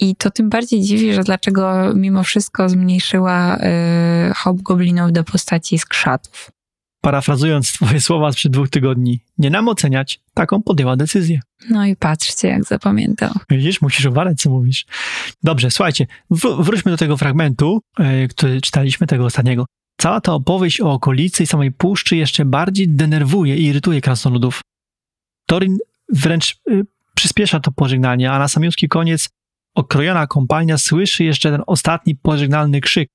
I to tym bardziej dziwi, że dlaczego mimo wszystko zmniejszyła hobgoblinów do postaci skrzatów. Parafrazując twoje słowa sprzed dwóch tygodni, nie nam oceniać, taką podjęła decyzję. No i patrzcie, jak zapamiętał. Widzisz, musisz uważać, co mówisz. Dobrze, słuchajcie, wr- wróćmy do tego fragmentu, yy, który czytaliśmy, tego ostatniego. Cała ta opowieść o okolicy i samej puszczy jeszcze bardziej denerwuje i irytuje krasnoludów. Torin wręcz yy, przyspiesza to pożegnanie, a na samiutki koniec okrojona kompania słyszy jeszcze ten ostatni pożegnalny krzyk,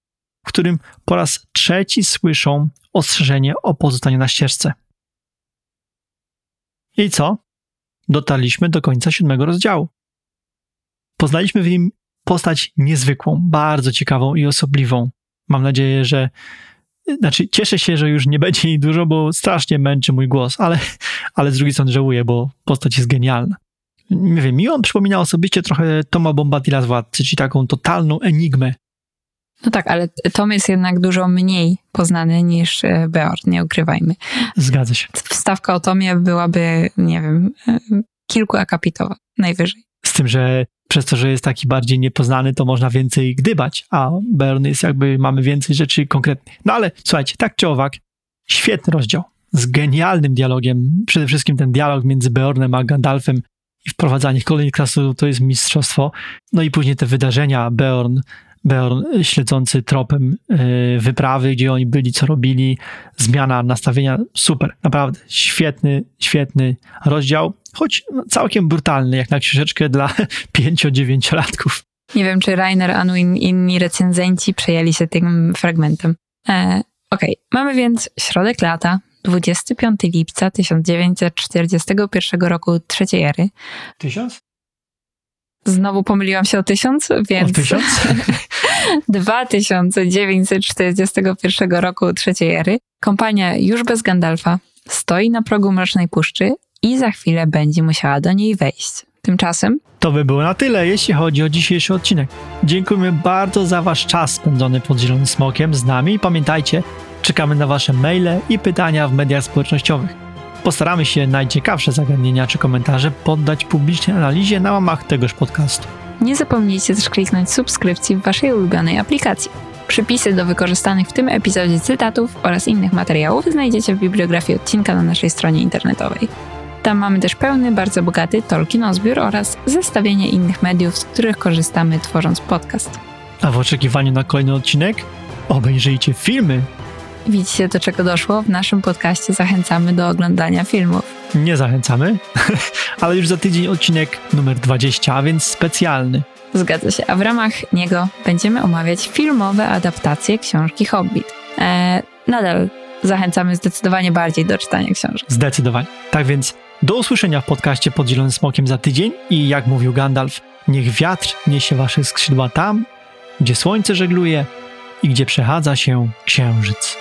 w którym po raz trzeci słyszą ostrzeżenie o pozostaniu na ścieżce. I co? Dotarliśmy do końca siódmego rozdziału. Poznaliśmy w nim postać niezwykłą, bardzo ciekawą i osobliwą. Mam nadzieję, że. Znaczy, cieszę się, że już nie będzie jej dużo, bo strasznie męczy mój głos, ale, ale z drugiej strony żałuję, bo postać jest genialna. Nie wiem, mi on przypomina osobiście trochę Toma Bombadila z Władcy, czyli taką totalną enigmę, no tak, ale Tom jest jednak dużo mniej poznany niż e, Beor, nie ukrywajmy. Zgadza się. Wstawka o Tomie byłaby, nie wiem, e, kilku akapitowa najwyżej. Z tym, że przez to, że jest taki bardziej niepoznany, to można więcej gdybać, a Beorn jest jakby, mamy więcej rzeczy konkretnych. No ale słuchajcie, tak czy owak, świetny rozdział z genialnym dialogiem. Przede wszystkim ten dialog między Beornem a Gandalfem i wprowadzanie kolejnych klasów to jest mistrzostwo. No i później te wydarzenia, Beorn Beorn śledzący tropem wyprawy, gdzie oni byli, co robili, zmiana nastawienia, super, naprawdę świetny, świetny rozdział, choć całkiem brutalny, jak na książeczkę dla (laughs) 5-9-latków. Nie wiem, czy Rainer Anu i inni recenzenci przejęli się tym fragmentem. E, Okej, okay. mamy więc środek lata, 25 lipca 1941 roku trzeciej ery. Tysiąc? Znowu pomyliłam się o tysiąc, więc... O tysiąc? (laughs) 2941 roku trzeciej ery. Kompania już bez Gandalfa stoi na progu Mrocznej Puszczy i za chwilę będzie musiała do niej wejść. Tymczasem... To by było na tyle, jeśli chodzi o dzisiejszy odcinek. Dziękujemy bardzo za wasz czas spędzony pod Zielonym Smokiem z nami i pamiętajcie, czekamy na wasze maile i pytania w mediach społecznościowych. Postaramy się najciekawsze zagadnienia czy komentarze poddać publicznej analizie na łamach tegoż podcastu. Nie zapomnijcie też kliknąć subskrypcji w waszej ulubionej aplikacji. Przypisy do wykorzystanych w tym epizodzie cytatów oraz innych materiałów znajdziecie w bibliografii odcinka na naszej stronie internetowej. Tam mamy też pełny, bardzo bogaty Tolkien zbiór oraz zestawienie innych mediów, z których korzystamy tworząc podcast. A w oczekiwaniu na kolejny odcinek obejrzyjcie filmy Widzicie, do czego doszło? W naszym podcaście zachęcamy do oglądania filmów. Nie zachęcamy, (laughs) ale już za tydzień odcinek numer 20, a więc specjalny. Zgadza się, a w ramach niego będziemy omawiać filmowe adaptacje książki Hobbit. Eee, nadal zachęcamy zdecydowanie bardziej do czytania książek. Zdecydowanie. Tak więc do usłyszenia w podcaście pod Zielonym Smokiem za tydzień i jak mówił Gandalf, niech wiatr niesie wasze skrzydła tam, gdzie słońce żegluje i gdzie przechadza się księżyc.